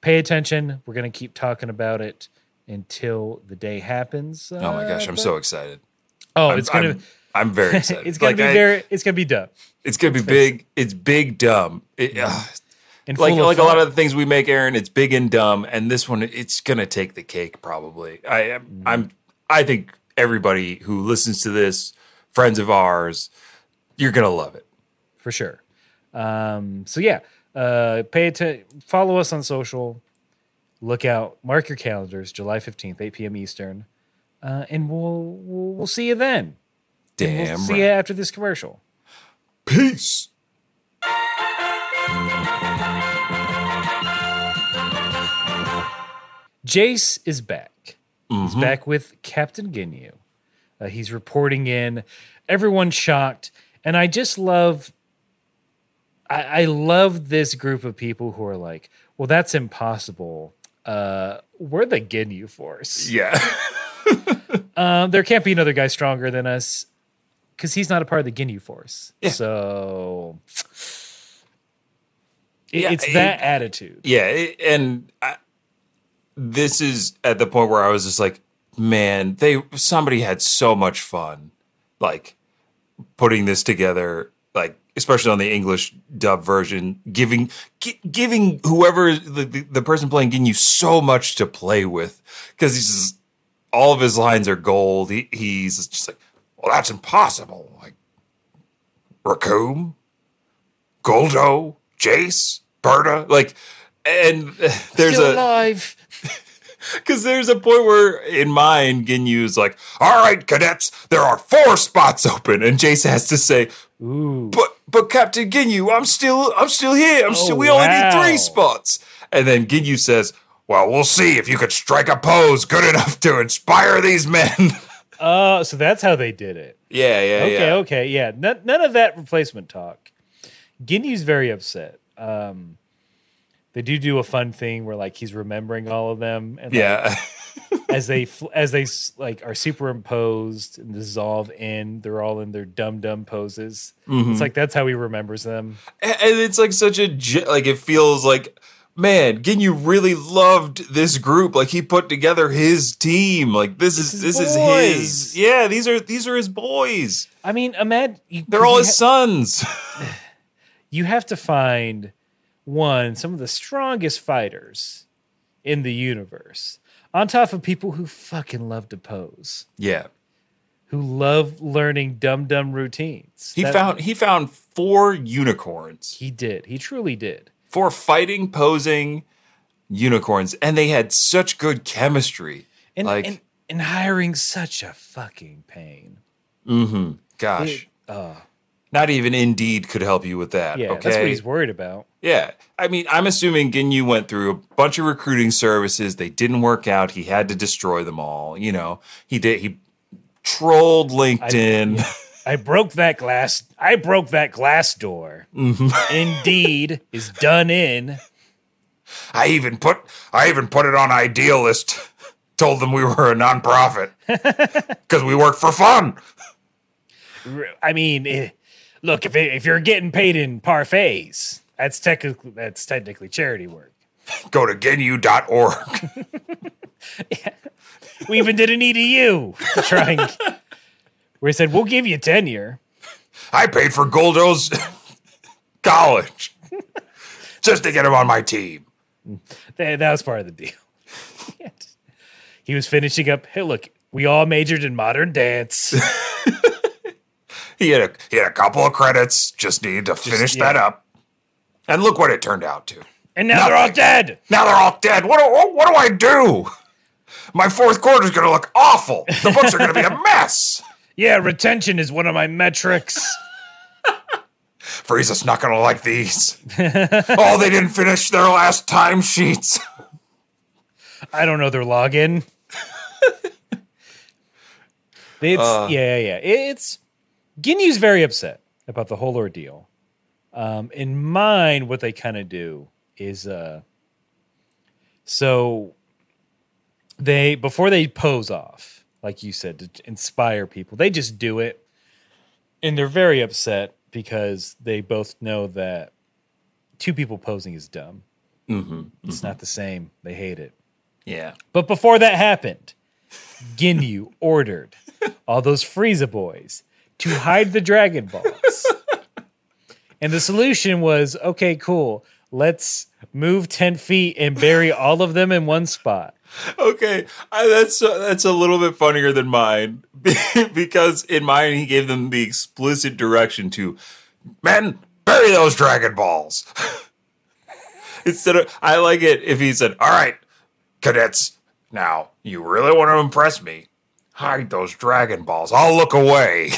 pay attention we're gonna keep talking about it until the day happens Oh my gosh, I'm so excited. oh I'm, it's gonna I'm, I'm very excited. it's gonna Like, be I- very it's gonna be done It's gonna be big. It's big, dumb. It, uh, and like like a lot of the things we make, Aaron. It's big and dumb, and this one, it's gonna take the cake. Probably. I. Mm. I'm. I think everybody who listens to this, friends of ours, you're gonna love it. for sure um so yeah uh pay attention follow us on social look out mark your calendars july 15th 8 p.m eastern uh and we'll we'll, we'll see you then Damn we'll see right. you after this commercial Peace. Jeice is back. He's Mm-hmm. back with Captain Ginyu. Uh, he's reporting in. Everyone's shocked, and I just love. I, I love this group of people who are like, "Well, that's impossible. Uh, we're the Ginyu Force. Yeah. Um, there can't be another guy stronger than us because he's not a part of the Ginyu Force. Yeah. So it- Yeah, it's it- that attitude. yeah, it- and I, this is at the point where I was just like, man, they somebody had so much fun, like putting this together. Like especially on the English dub version, giving gi- giving whoever the, the, the person playing Ginyu so much to play with because he's just, all of his lines are gold. He, he's just like, well, that's impossible. Like Recoome, Guldo, Jeice, Burter, like, and there's Still a alive. because there's a point where in mine Ginyu's like, all right, cadets, there are four spots open, and Jeice has to say, Ooh. but but Captain Ginyu, I'm still I'm still here. I'm still Oh, we only need three spots. And then Ginyu says, Well, we'll see if you could strike a pose good enough to inspire these men. Uh, so that's how they did it. yeah, yeah, Okay, yeah. okay, yeah. None, none of that replacement talk. Ginyu's very upset. Um, they do do a fun thing where like he's remembering all of them, and like, Yeah. as they as they like are superimposed and dissolve in, they're all in their dumb dumb poses. Mm-hmm. It's like that's how he remembers them. and it's like such a like it feels like man ginyu really loved this group like he put together his team like this is his this is his yeah these are these are his boys I mean, you, they're all his sons you have to find one some of the strongest fighters in the universe on top of people who fucking love to pose. Yeah. Who love learning dumb dumb routines. He That- found he found four unicorns. He did. He truly did. Four fighting posing unicorns and they had such good chemistry. And like and, and hiring such a fucking pain. Mhm gosh. It- uh, not even indeed could help you with that yeah okay that's what he's worried about Yeah. I mean, I'm assuming Ginyu went through a bunch of recruiting services. They didn't work out. He had to destroy them all. You know, he did. He trolled LinkedIn. I broke that glass. I broke that glass door. Mm-hmm. Indeed, is done in. I even put I even put it on Idealist. Told them we were a nonprofit because we work for fun. I mean, eh, look if it, if you're getting paid in parfaits, that's technically that's technically charity work. Go to ginyu.org. We even did an EDU to try and where he said we'll give you tenure. I paid for Guldo's college just to get him on my team. That, that was part of the deal. he was finishing up. Hey, look, we all majored in modern dance. He had a he had a couple of credits. Just needed to finish yeah. that up. And look what it turned out to. And now they're all dead. Now they're all dead. What do, what do I do? My fourth quarter is going to look awful. The books are going to be a mess. Yeah, retention is one of my metrics. Frieza's not going to like these. oh, they didn't finish their last time sheets. I don't know their login. it's Uh. yeah, yeah, yeah. It's Ginyu's very upset about the whole ordeal. Um, in mine, what they kind of do is uh so they before they pose off, like you said, to inspire people, they just do it. And they're very upset because they both know that two people posing is dumb. Mm-hmm. It's not the same. They hate it. Yeah. But before that happened, Ginyu ordered all those Frieza boys to hide the Dragon Balls. and the solution was okay, cool. Let's move 10 feet and bury all of them in one spot. Okay, I, that's uh, that's a little bit funnier than mine because in mine he gave them the explicit direction to men bury those dragon balls. Instead of, I like it if he said, "All right, cadets, now you really want to impress me? Hide those dragon balls. I'll look away.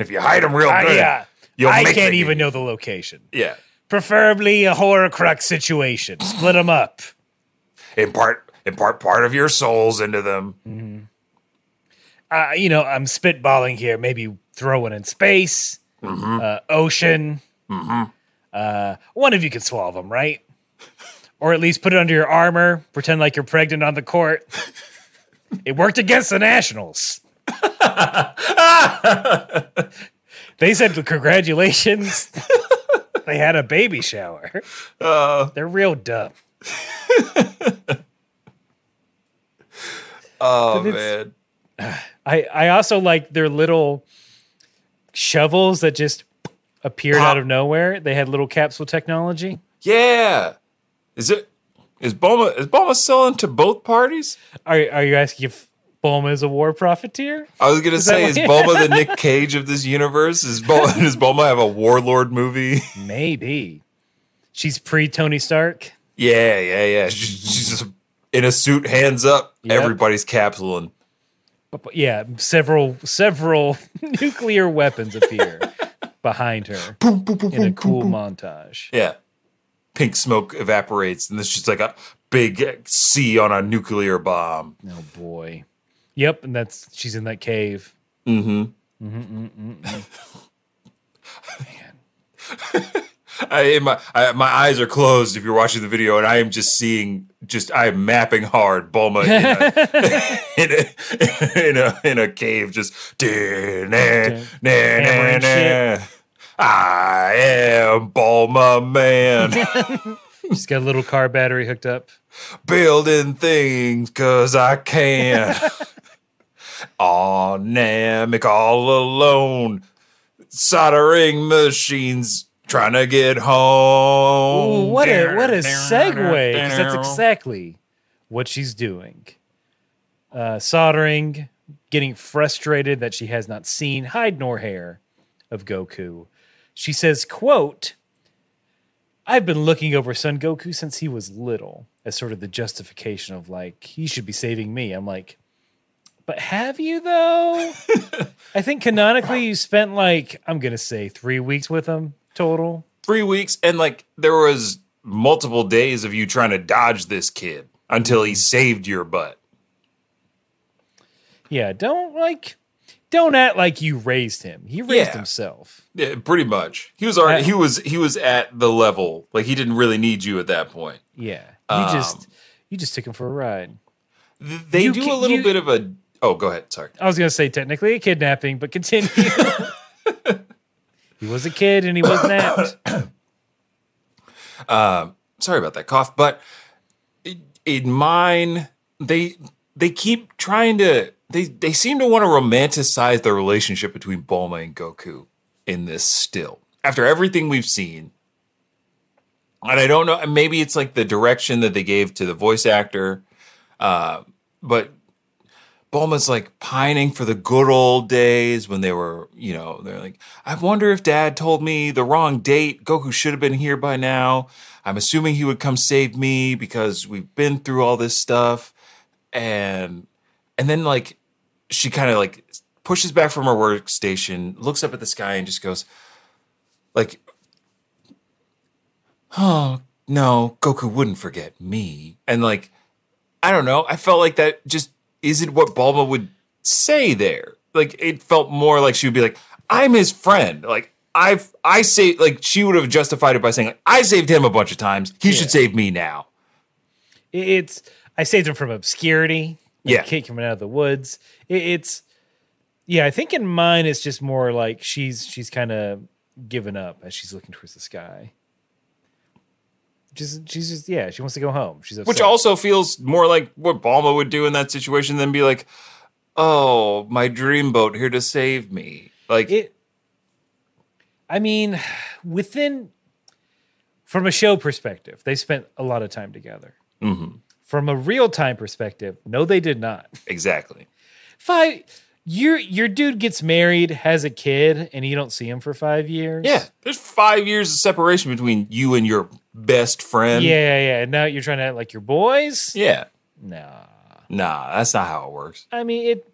If you hide them real I, good, uh, you'll I make can't even know the location. Yeah, Preferably a Horcrux situation. Split them up. impart impart part of your souls into them. uh, you know, I'm spitballing here. Maybe throw one in space, uh, ocean. Uh, one of you can swallow them, right? Or at least put it under your armor. Pretend like you're pregnant on the court. it worked against the Nationals. they said congratulations. they had a baby shower. Uh. They're real dumb. Oh man. I I also like their little shovels that just appeared Pop- out of nowhere. They had little capsule technology. Yeah. Is it is Bulma is Bulma selling to both parties? Are are you asking if Bulma is a war profiteer? I was gonna that say, is Bulma the Nick Cage of this universe? Is Bulma does Bulma have a warlord movie? Maybe. She's pre Tony Stark. Yeah, yeah, yeah. She's, just in a suit, hands up. Yep. Everybody's capsuling. Yeah, several several nuclear weapons appear behind her in a cool montage. Yeah. Pink smoke evaporates, and there's just like a big C on a nuclear bomb. Oh boy. Yep, and that's she's in that cave. Man, mm-hmm. mm-hmm, mm-hmm, I, my I, my eyes are closed if you're watching the video, and I am just seeing, just I am mapping hard Bulma in a, in a, in a, in a cave, just "Da, na, na, na, na. I am Bulma man, She's got a little car battery hooked up. building things cause I can. On Namek all alone, soldering machines. Trying to get home. Ooh, what a what a segue! 'cause that's exactly what she's doing. Uh, soldering, getting frustrated that she has not seen hide nor hair of Goku. She says, "quote I've been looking over Son Goku since he was little, as sort of the justification of like he should be saving me." I'm like, but have you though? I think canonically you spent like I'm gonna say three weeks with him total. three weeks and like there was multiple days of you trying to dodge this kid until he saved your butt Yeah, don't like don't act like you raised him. He raised Yeah. himself. yeah pretty much he was already Uh, he was he was at the level like he didn't really need you at that point Yeah. You just you just took him for a ride. They You do ca- a little you- bit of a oh go ahead sorry I was gonna say technically a kidnapping, but continue. he was a kid and he was napped. sorry about that cough but in- in mine they they keep trying to they they seem to want to romanticize the relationship between Bulma and Goku in this still after everything we've seen and I don't know maybe it's like the direction that they gave to the voice actor uh, but Bulma's like pining for the good old days when they were, you know, they're like, I wonder if dad told me the wrong date. Goku should have been here by now. I'm assuming he would come save me because we've been through all this stuff. And and then like she kind of like pushes back from her workstation, looks up at the sky and just goes like Oh, no, Goku wouldn't forget me. And like I don't know. I felt like that just isn't what Bulma would say there. Like it felt more like she would be like, "I'm his friend." Like I've I say like she would have justified it by saying like, "I saved him a bunch of times. He Yeah. should save me now." It's I saved him from obscurity. like Yeah. kid coming out of the woods. It, it's yeah, I think in mine it's just more like she's she's kind of given up as she's looking towards the sky. Just she's just yeah, she wants to go home. She's upset. Which also feels more like what Bulma would do in that situation than be like, "Oh, my dream boat here to save me." Like it i mean within from a show perspective they spent a lot of time together Mm-hmm. from a real time perspective no they did not exactly. five your your dude gets married has a kid and you don't see him for five years Yeah, there's 5 years of separation between you and your best friend. yeah yeah and now you're trying to act like your boys Yeah. nah Nah, that's not how it works. i mean it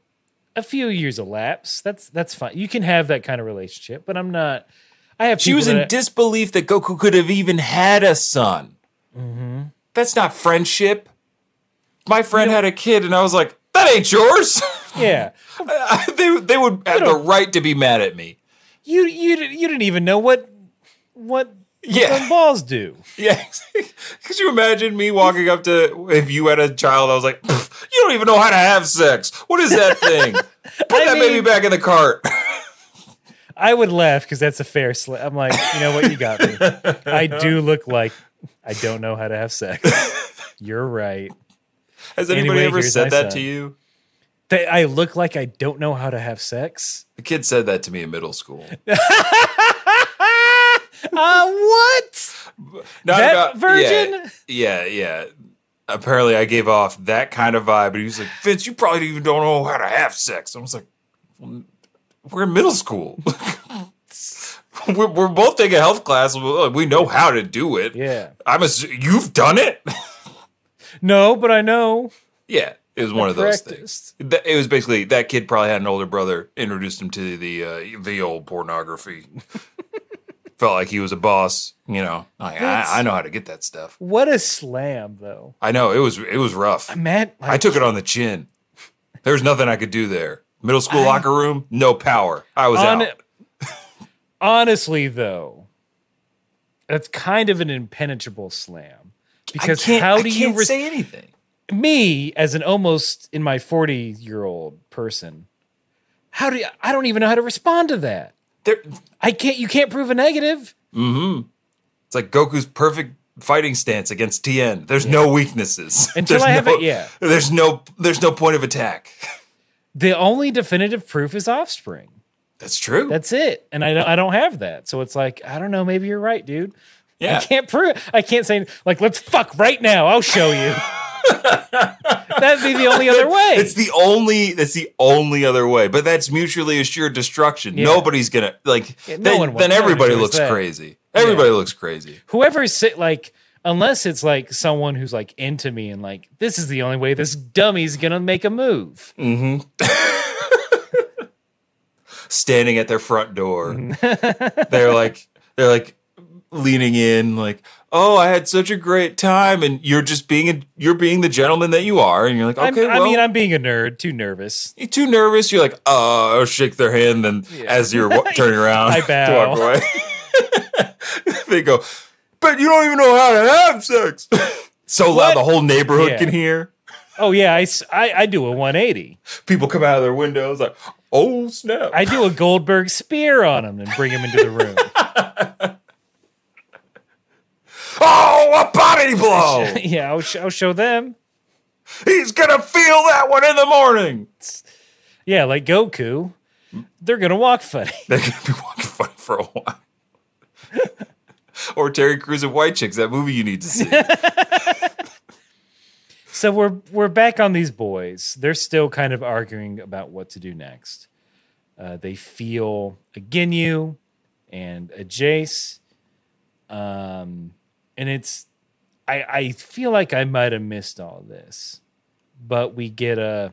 a few years elapse that's that's fine you can have that kind of relationship but i'm not i have She was in that- disbelief that Goku could have even had a son. Mm-hmm. That's not friendship. My friend had a kid, and I was like, "That ain't yours." yeah they they would have the right to be mad at me. you you you didn't even know what what Yeah. balls do. Yeah, could you imagine me walking up to if you had a child? I was like, "You don't even know how to have sex. What is that thing? Put I that baby back in the cart." I would laugh because that's a fair slip. I'm like, you know what, you got me. I do look like I don't know how to have sex. You're right. Has anybody Anyway, ever said that son. to you? That I look like I don't know how to have sex. The kid said that to me in middle school. Uh, what? Not That about- version? Yeah, yeah, yeah. Apparently, I gave off that kind of vibe, but he was like, "Vince, you probably even don't know how to have sex." I was like, well, "We're in middle school. we're, we're both taking health class. We know how to do it. Yeah. I'm a. You've done it. No, but I know. yeah, it was one of those practiced. things. It was basically that kid probably had an older brother, introduced him to the uh, the old pornography. Felt like he was a boss, you know. Like, I, I know how to get that stuff. What a slam, though. I know it was it was rough. Matt, I took it on the chin. There was nothing I could do there. Middle school I- locker room, no power. I was On- out. honestly, though, that's kind of an impenetrable slam. Because I how do you res- say anything? Me as an almost in my 40 year old person? How do you, I don't even know how to respond to that. There, I can't. You can't prove a negative. Mm-hmm. it's like Goku's perfect fighting stance against Tien. There's no weaknesses Until There's I have no- it, yeah. There's no there's no point of attack. The only definitive proof is offspring. That's true. That's it. And I don't, I don't have that. So it's like, I don't know, maybe you're right, dude. yeah. I can't prove I can't say like let's fuck right now. I'll show you. That'd be the only other way. It's the only that's the only other way. But that's mutually assured destruction. Yeah. Nobody's gonna like Yeah, no then, one then everybody looks that. crazy. Everybody looks crazy. Whoever's sit like unless it's like someone who's like into me and like this is the only way this dummy's gonna make a move. standing at their front door. Mm-hmm. they're like they're like leaning in like, "Oh, I had such a great time." And you're just being a, you're being the gentleman that you are and you're like, "Okay, I mean, I'm being a nerd, too nervous. you're too nervous." You're like, "Oh, shake their hand." Then as you're wa- turning around I bow. walk away. they go, "But you don't even know how to have sex." so What? loud the whole neighborhood Yeah. can hear. Oh yeah, I I do a 180. People come out of their windows like, "Oh, snap." I do a Goldberg spear on them and bring them into the room. Oh, a body blow. yeah, I'll, sh- I'll show them. He's going to feel that one in the morning. Yeah, like Goku, they're gonna walk funny. They're gonna be walking funny for a while. or Terry Crews and White Chicks, that movie you need to see. So we're we're back on these boys. They're still kind of arguing about what to do next. Uh, they feel a Ginyu and a Jeice, um, and it's I I feel like I might have missed all this, but we get a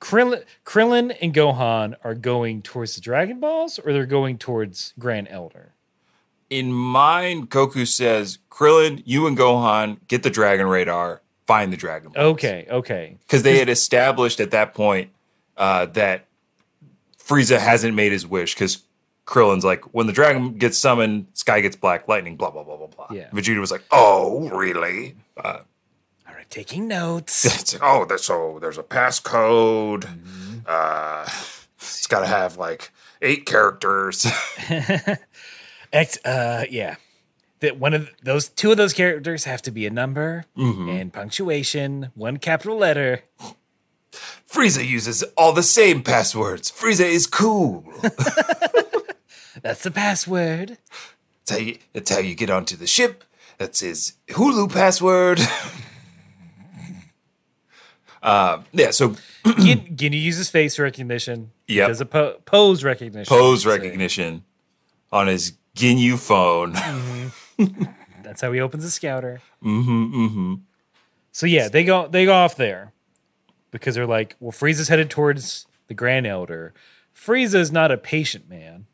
Krillin, Krillin and Gohan are going towards the Dragon Balls, or they're going towards Grand Elder. In mine, Goku says, Krillin, you and Gohan get the Dragon Radar, find the Dragon Balls. Okay, okay, Because they had established at that point uh, that Frieza hasn't made his wish because Krillin's like, when the dragon gets summoned, sky gets black, lightning, blah, blah, blah, blah, blah. Yeah. Vegeta was like, oh, really? Uh, all right, taking notes. Like, oh, that's so there's a passcode. Uh, it's got to have like eight characters. X, uh, yeah. That one of those two of those characters have to be a number and punctuation, one capital letter. Frieza uses all the same passwords. Frieza is cool. That's the password. That's how you, that's how you get onto the ship. That's his Hulu password. uh, yeah, so Gin, Ginyu uses face recognition. Yeah. Does a po- pose recognition. pose recognition on his Ginyu phone. That's how he opens a scouter. Mm-hmm. Mm-hmm. So yeah, they go they go off there because they're like, well, Frieza's headed towards the Grand Elder. Frieza is not a patient man,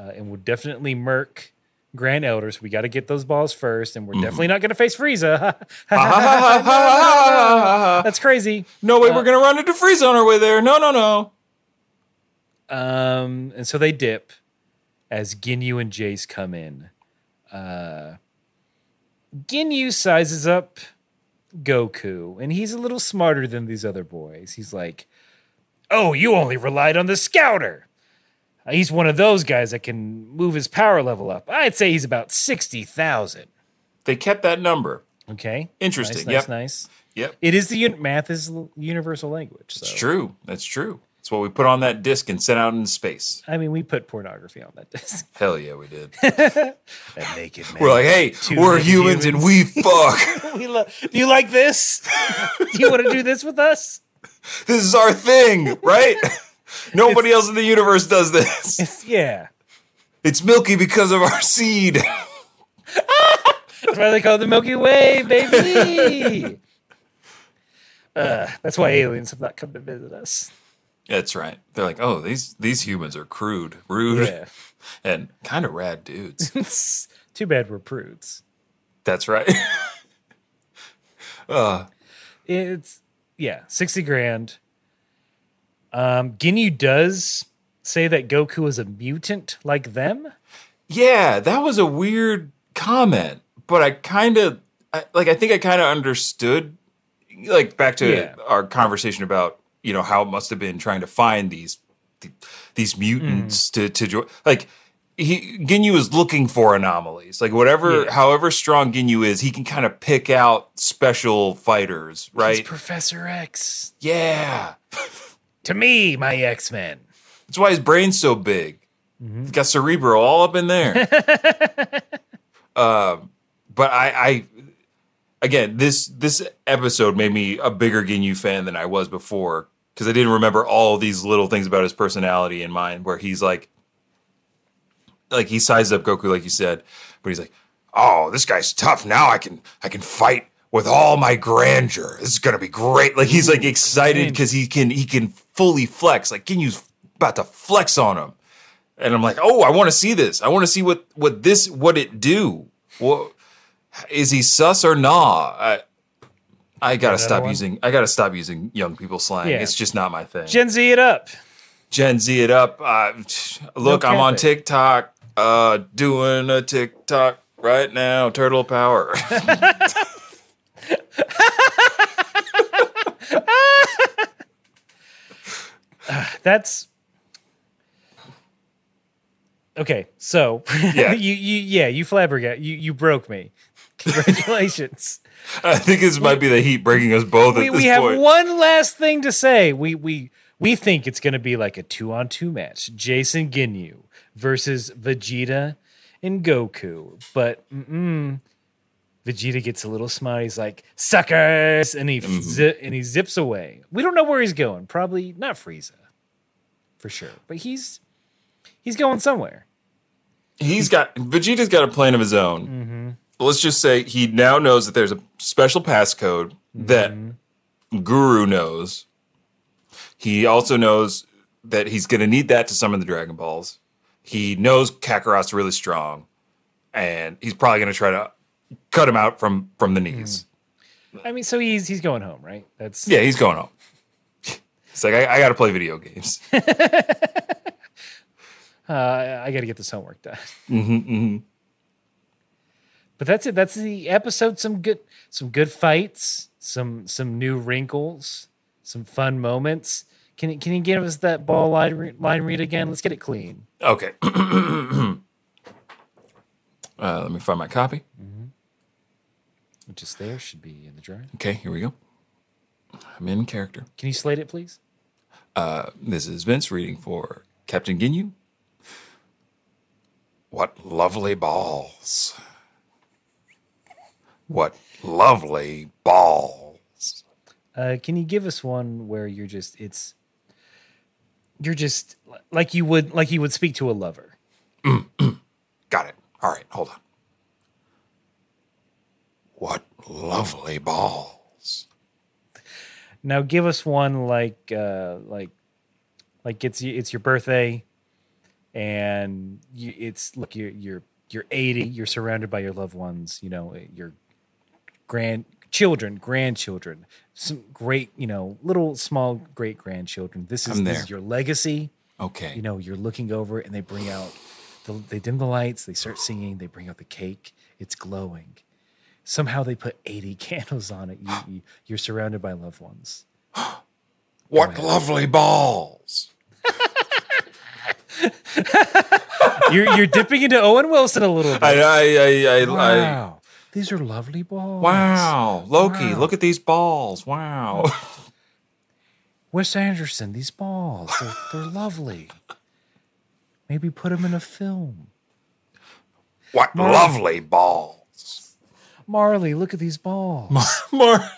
uh, and would definitely murk Grand Elder. So we got to get those balls first, and we're Mm-hmm. definitely not going to face Frieza. That's crazy. no way, we're gonna run into Frieza on our way there. No, no, no. Um, and so they dip as Ginyu and Jeice come in. Uh, Ginyu sizes up Goku, and he's a little smarter than these other boys. He's like, "Oh, you only relied on the Scouter. Uh, He's one of those guys that can move his power level up. I'd say he's about sixty thousand. They kept that number. Okay, Interesting. Nice, nice, Yep. nice. Yep. It is the un- math is universal language. So. It's true. That's true. It's what we put on that disc and sent out into space. I mean, we put pornography on that disc. Hell yeah, we did. that naked man. We're like, hey, Two we're naked humans, and we fuck. we lo- do you like this? do you want to do this with us? this is our thing, right? Nobody else in the universe does this. It's, yeah. It's milky because of our seed. That's why they call it the Milky Way, baby. uh, that's why aliens have not come to visit us. That's right. They're like, oh, these these humans are crude, rude, Yeah. and kind of rad dudes. Too bad we're prudes. That's right. uh, It's yeah, sixty grand. Um, Ginyu does say that Goku is a mutant like them. yeah, that was a weird comment, but I kind of like. I think I kind of understood. Like back to Yeah. our conversation about you know how it must have been trying to find these these mutants to to join. Like he Ginyu is looking for anomalies. Like whatever, Yeah. however strong Ginyu is, he can kind of pick out special fighters, He's right? Professor X. yeah. To me, my X Men. That's why his brain's so big. He's got cerebro all up in there. um, but I, I, again, this this episode made me a bigger Ginyu fan than I was before because I didn't remember all these little things about his personality in mind. Where he's like, like he sized up Goku, like you said, but he's like, "Oh, this guy's tough. Now I can I can fight." With all my grandeur, this is gonna be great. Like he's like excited because he can he can fully flex. Like Ginyu's about to flex on him, and I'm like, oh, I want to see this. I want to see what what this what it do. What is he sus or nah? I I gotta stop one? using I gotta stop using young people slang. Yeah. It's just not my thing. Gen Z it up. Gen Z it up. Uh, look, I'm on. TikTok, uh, doing a TikTok right now. Turtle power. That's okay. So Yeah. you you yeah you flabbergat you you broke me. Congratulations. I think this might be the heat breaking us both we at this we have point. one last thing to say. We we we think it's going to be like a two on two match. Jason Ginyu versus Vegeta and Goku, but mm-mm, Vegeta gets a little smart. He's like suckers, and he Mm-hmm. zi- and he zips away. We don't know where he's going. Probably not Frieza, for sure. But he's he's going somewhere. he's got Vegeta's got a plan of his own. Mm-hmm. Let's just say he now knows that there's a special passcode that mm-hmm. Guru knows. He also knows that he's going to need that to summon the Dragon Balls. He knows Kakarot's really strong, and he's probably going to try to cut him out from from the knees. Mm. I mean, so he's he's going home, right? That's Yeah, he's going home. He's like, I, I got to play video games. Uh, I got to get this homework done. hmm But that's it. That's the episode. Some good, some good fights. Some some new wrinkles. Some fun moments. Can you can you give us that ball line, line read again? Let's get it clean. Okay. uh, let me find my copy. Which is there should be in the drawer. Okay, here we go. I'm in character. Can you slate it, please? Uh, this is Vince reading for Captain Ginyu. What lovely balls. What lovely balls. Uh, can you give us one where you're just it's you're just like you would like you would speak to a lover. Got it. All right, hold on. What lovely balls. Now give us one like uh like like it's it's your birthday and you, it's look you're you're you're 80 you're surrounded by your loved ones you know your grandchildren grandchildren some great you know little small great grandchildren. This is, this is your legacy. Okay. you know you're looking over and they bring out the, they dim the lights they start singing they bring out the cake. It's glowing somehow they put 80 candles on it you, you you're surrounded by loved ones what lovely balls. you're you're dipping into Owen Wilson a little bit. I, I, I, I, I, wow, these are lovely balls. wow. Loki, Wow. look at these balls. Wow. Wes Anderson, these balls, they're, they're lovely. Maybe put them in a film. What lovely balls. Marley, look at these balls. Mar-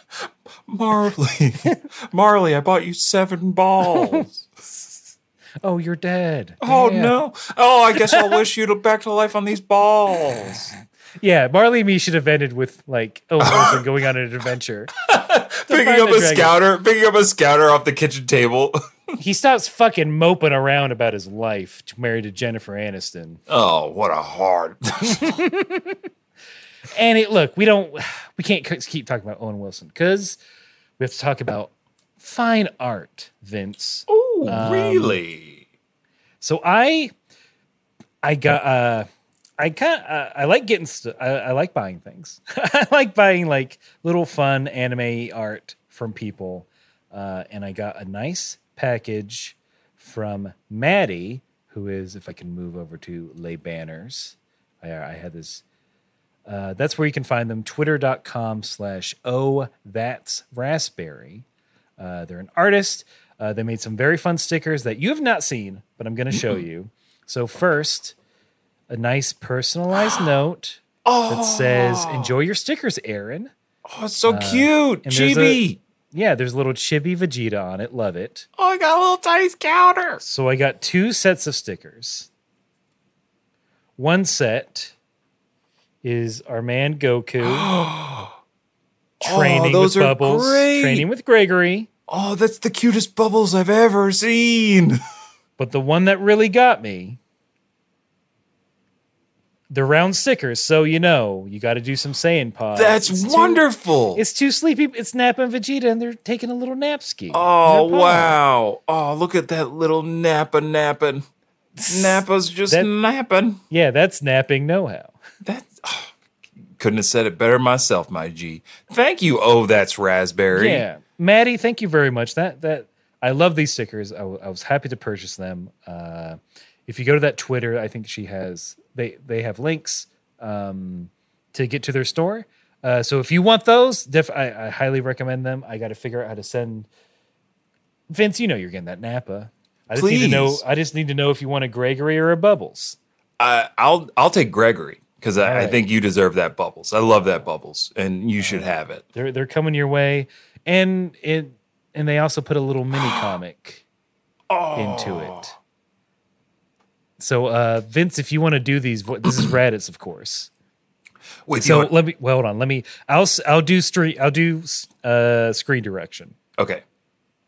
Marley. Marley, I bought you seven balls. Oh, you're dead. Oh Damn. no. Oh, I guess I'll wish you to back to life on these balls. Yeah, Marley and me should have ended with like Wilson going on an adventure. picking up a dragon. scouter, picking up a scouter off the kitchen table. He stops fucking moping around about his life, married to Jennifer Aniston. oh, what a hard. And it, look, we don't, we can't keep talking about Owen Wilson because we have to talk about fine art, Vince. Oh, Um, really? So I, I got, uh, I kind, uh, I like getting, st- I, I like buying things. I like buying like little fun anime art from people, uh, and I got a nice package from Maddie, who is, if I can move over to Lay Banners, I, I had this. Uh, that's where you can find them. Twitter.com slash oh that's raspberry. Uh, they're an artist. Uh, they made some very fun stickers that you have not seen, but I'm going to show you. So first, a nice personalized note that says "Enjoy your stickers, Aaron." Oh, it's so cute. uh, there's Chibi. Yeah, there's a little chibi Vegeta on it. Love it. oh, I got a little tiny scouter. So I got two sets of stickers. One set is our man Goku oh, training Oh, with Bubbles, great. training with Gregory. Oh, that's the cutest bubbles I've ever seen. But the one that really got me, the round stickers. So you know, you got to do some Saiyan pods. That's It's too- wonderful. it's too sleepy. It's Nappa and Vegeta, and they're taking a little nap ski. oh, in their pod. wow. Oh, look at that little Nappa napping. Nappa's just That- napping. Yeah, that's napping know-how. That's oh, couldn't have said it better myself, my G. Thank you. Oh, that's raspberry. Yeah, Maddie, thank you very much. That that I love these stickers. I, w- I was happy to purchase them. Uh, if you go to that Twitter, I think she has they they have links um, to get to their store. Uh, so if you want those, def- I, I highly recommend them. I got to figure out how to send Vince. You know you're getting that Nappa. I just need to know. Please. I just need to know if you want a Gregory or a Bubbles. I, I'll I'll take Gregory because I, I think you deserve that bubbles. I love that bubbles, and you should have it. They're they're coming your way, and it and they also put a little mini comic into it. So uh Vince, if you want to do these, vo- this is Raditz, of course. Wait, So your let me well, hold on. Let me. I'll I'll do street. I'll do uh screen direction, okay.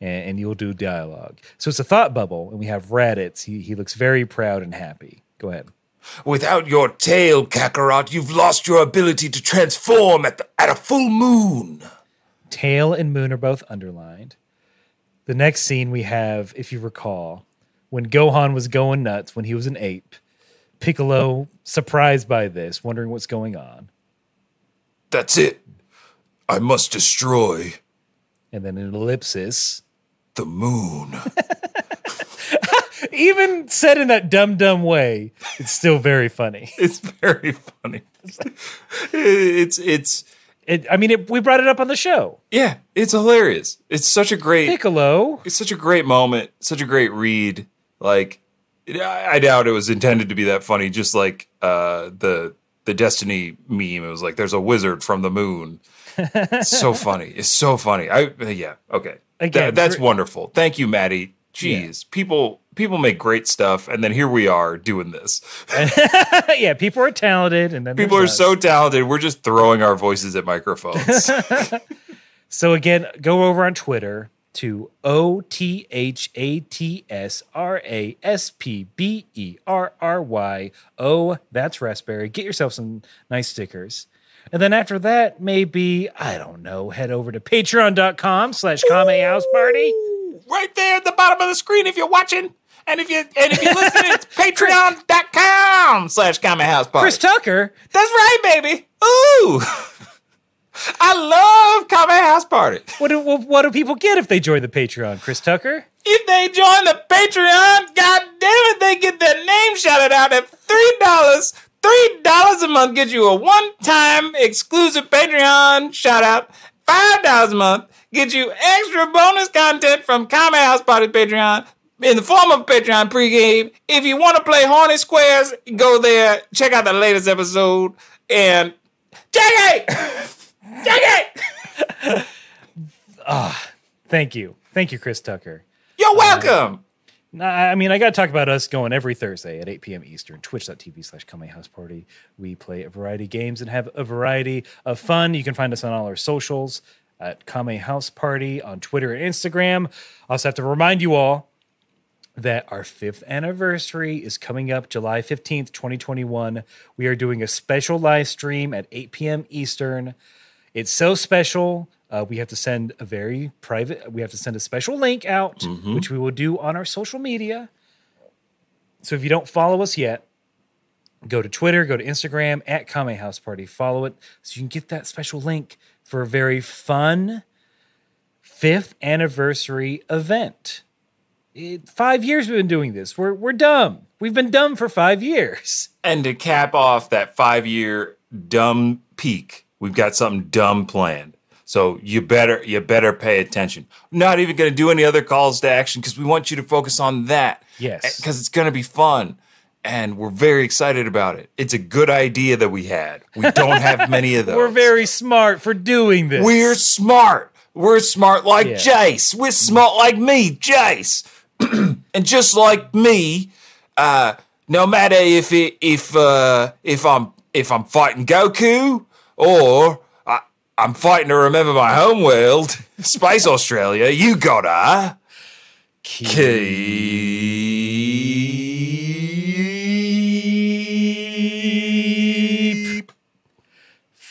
and, and you'll do dialogue. So it's a thought bubble, and we have Raditz. He he looks very proud and happy. Go ahead. Without your tail, Kakarot, you've lost your ability to transform at the, at a full moon. Tail and Moon are both underlined. The next scene we have, if you recall, when Gohan was going nuts when he was an ape. Piccolo, surprised by this, wondering what's going on, That's it. I must destroy and then an ellipsis. the moon. Even said in that dumb, dumb way, it's still very funny. it's very funny. It's it's It, I mean, it, we brought it up on the show. yeah, it's hilarious. It's such a great Piccolo, it's such a great moment, such a great read. Like, I, I doubt it was intended to be that funny. Just like uh, the the Destiny meme, it was like, "There's a wizard from the moon." It's so funny. It's so funny. I yeah. Okay, Again, That- that's wonderful. Thank you, Maddie. Jeez, people people make great stuff, and then here we are doing this. yeah, people are talented, and then People are us. so talented. We're just throwing our voices at microphones. So again, go over on Twitter to O T H A T S R A S P B E R R Y. Oh, that's raspberry. Get yourself some nice stickers. And then after that, maybe, I don't know, head over to patreon.com slash Kame House Party. Right there at the bottom of the screen if you're watching. And if you and if you're listening, it's patreon.com slash Kame House Party. Chris Tucker, That's right, baby. Ooh. I love Kame House Party. what do, what do people get if they join the Patreon? Chris Tucker? If they join the Patreon, god damn it, they get their name shouted out at three dollars. Three dollars a month gets you a one-time exclusive Patreon shout out. Five dollars a month get you extra bonus content from Kame House Party Patreon in the form of Patreon pregame. If you want to play Horny Squares, go there, check out the latest episode, and Jackie! Jackie! Ah, thank you. Thank you, Chris Tucker. You're um, welcome! Nah, I mean, I got to talk about us going every Thursday at 8 p.m. Eastern, twitch.tv slash Kame House Party. We play a variety of games and have a variety of fun. You can find us on all our socials at Kame House Party on Twitter and Instagram. I also have to remind you all that our fifth anniversary is coming up July 15th, 2021. We are doing a special live stream at 8 p.m. Eastern. It's so special. Uh, we have to send a very private, we have to send a special link out, which we will do on our social media. So if you don't follow us yet, go to Twitter, go to Instagram at Kame House Party, follow it so you can get that special link for a very fun fifth anniversary event. It, five years we've been doing this. We're we're dumb. We've been dumb for five years. And to cap off that five year dumb peak, we've got something dumb planned. So you better you better pay attention. Not even going to do any other calls to action because we want you to focus on that. Yes. because it's going to be fun, and we're very excited about it. It's a good idea that we had. We don't have many of those. We're very smart for doing this. We're smart. We're smart like Yeah. Jeice. We're smart like me, Jeice. and just like me, uh, no matter if it, if uh, if I'm if I'm fighting Goku or I, I'm fighting to remember my home world, Space Australia, you gotta keep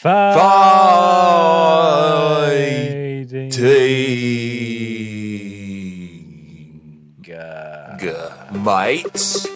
fighting. fighting. G- mates.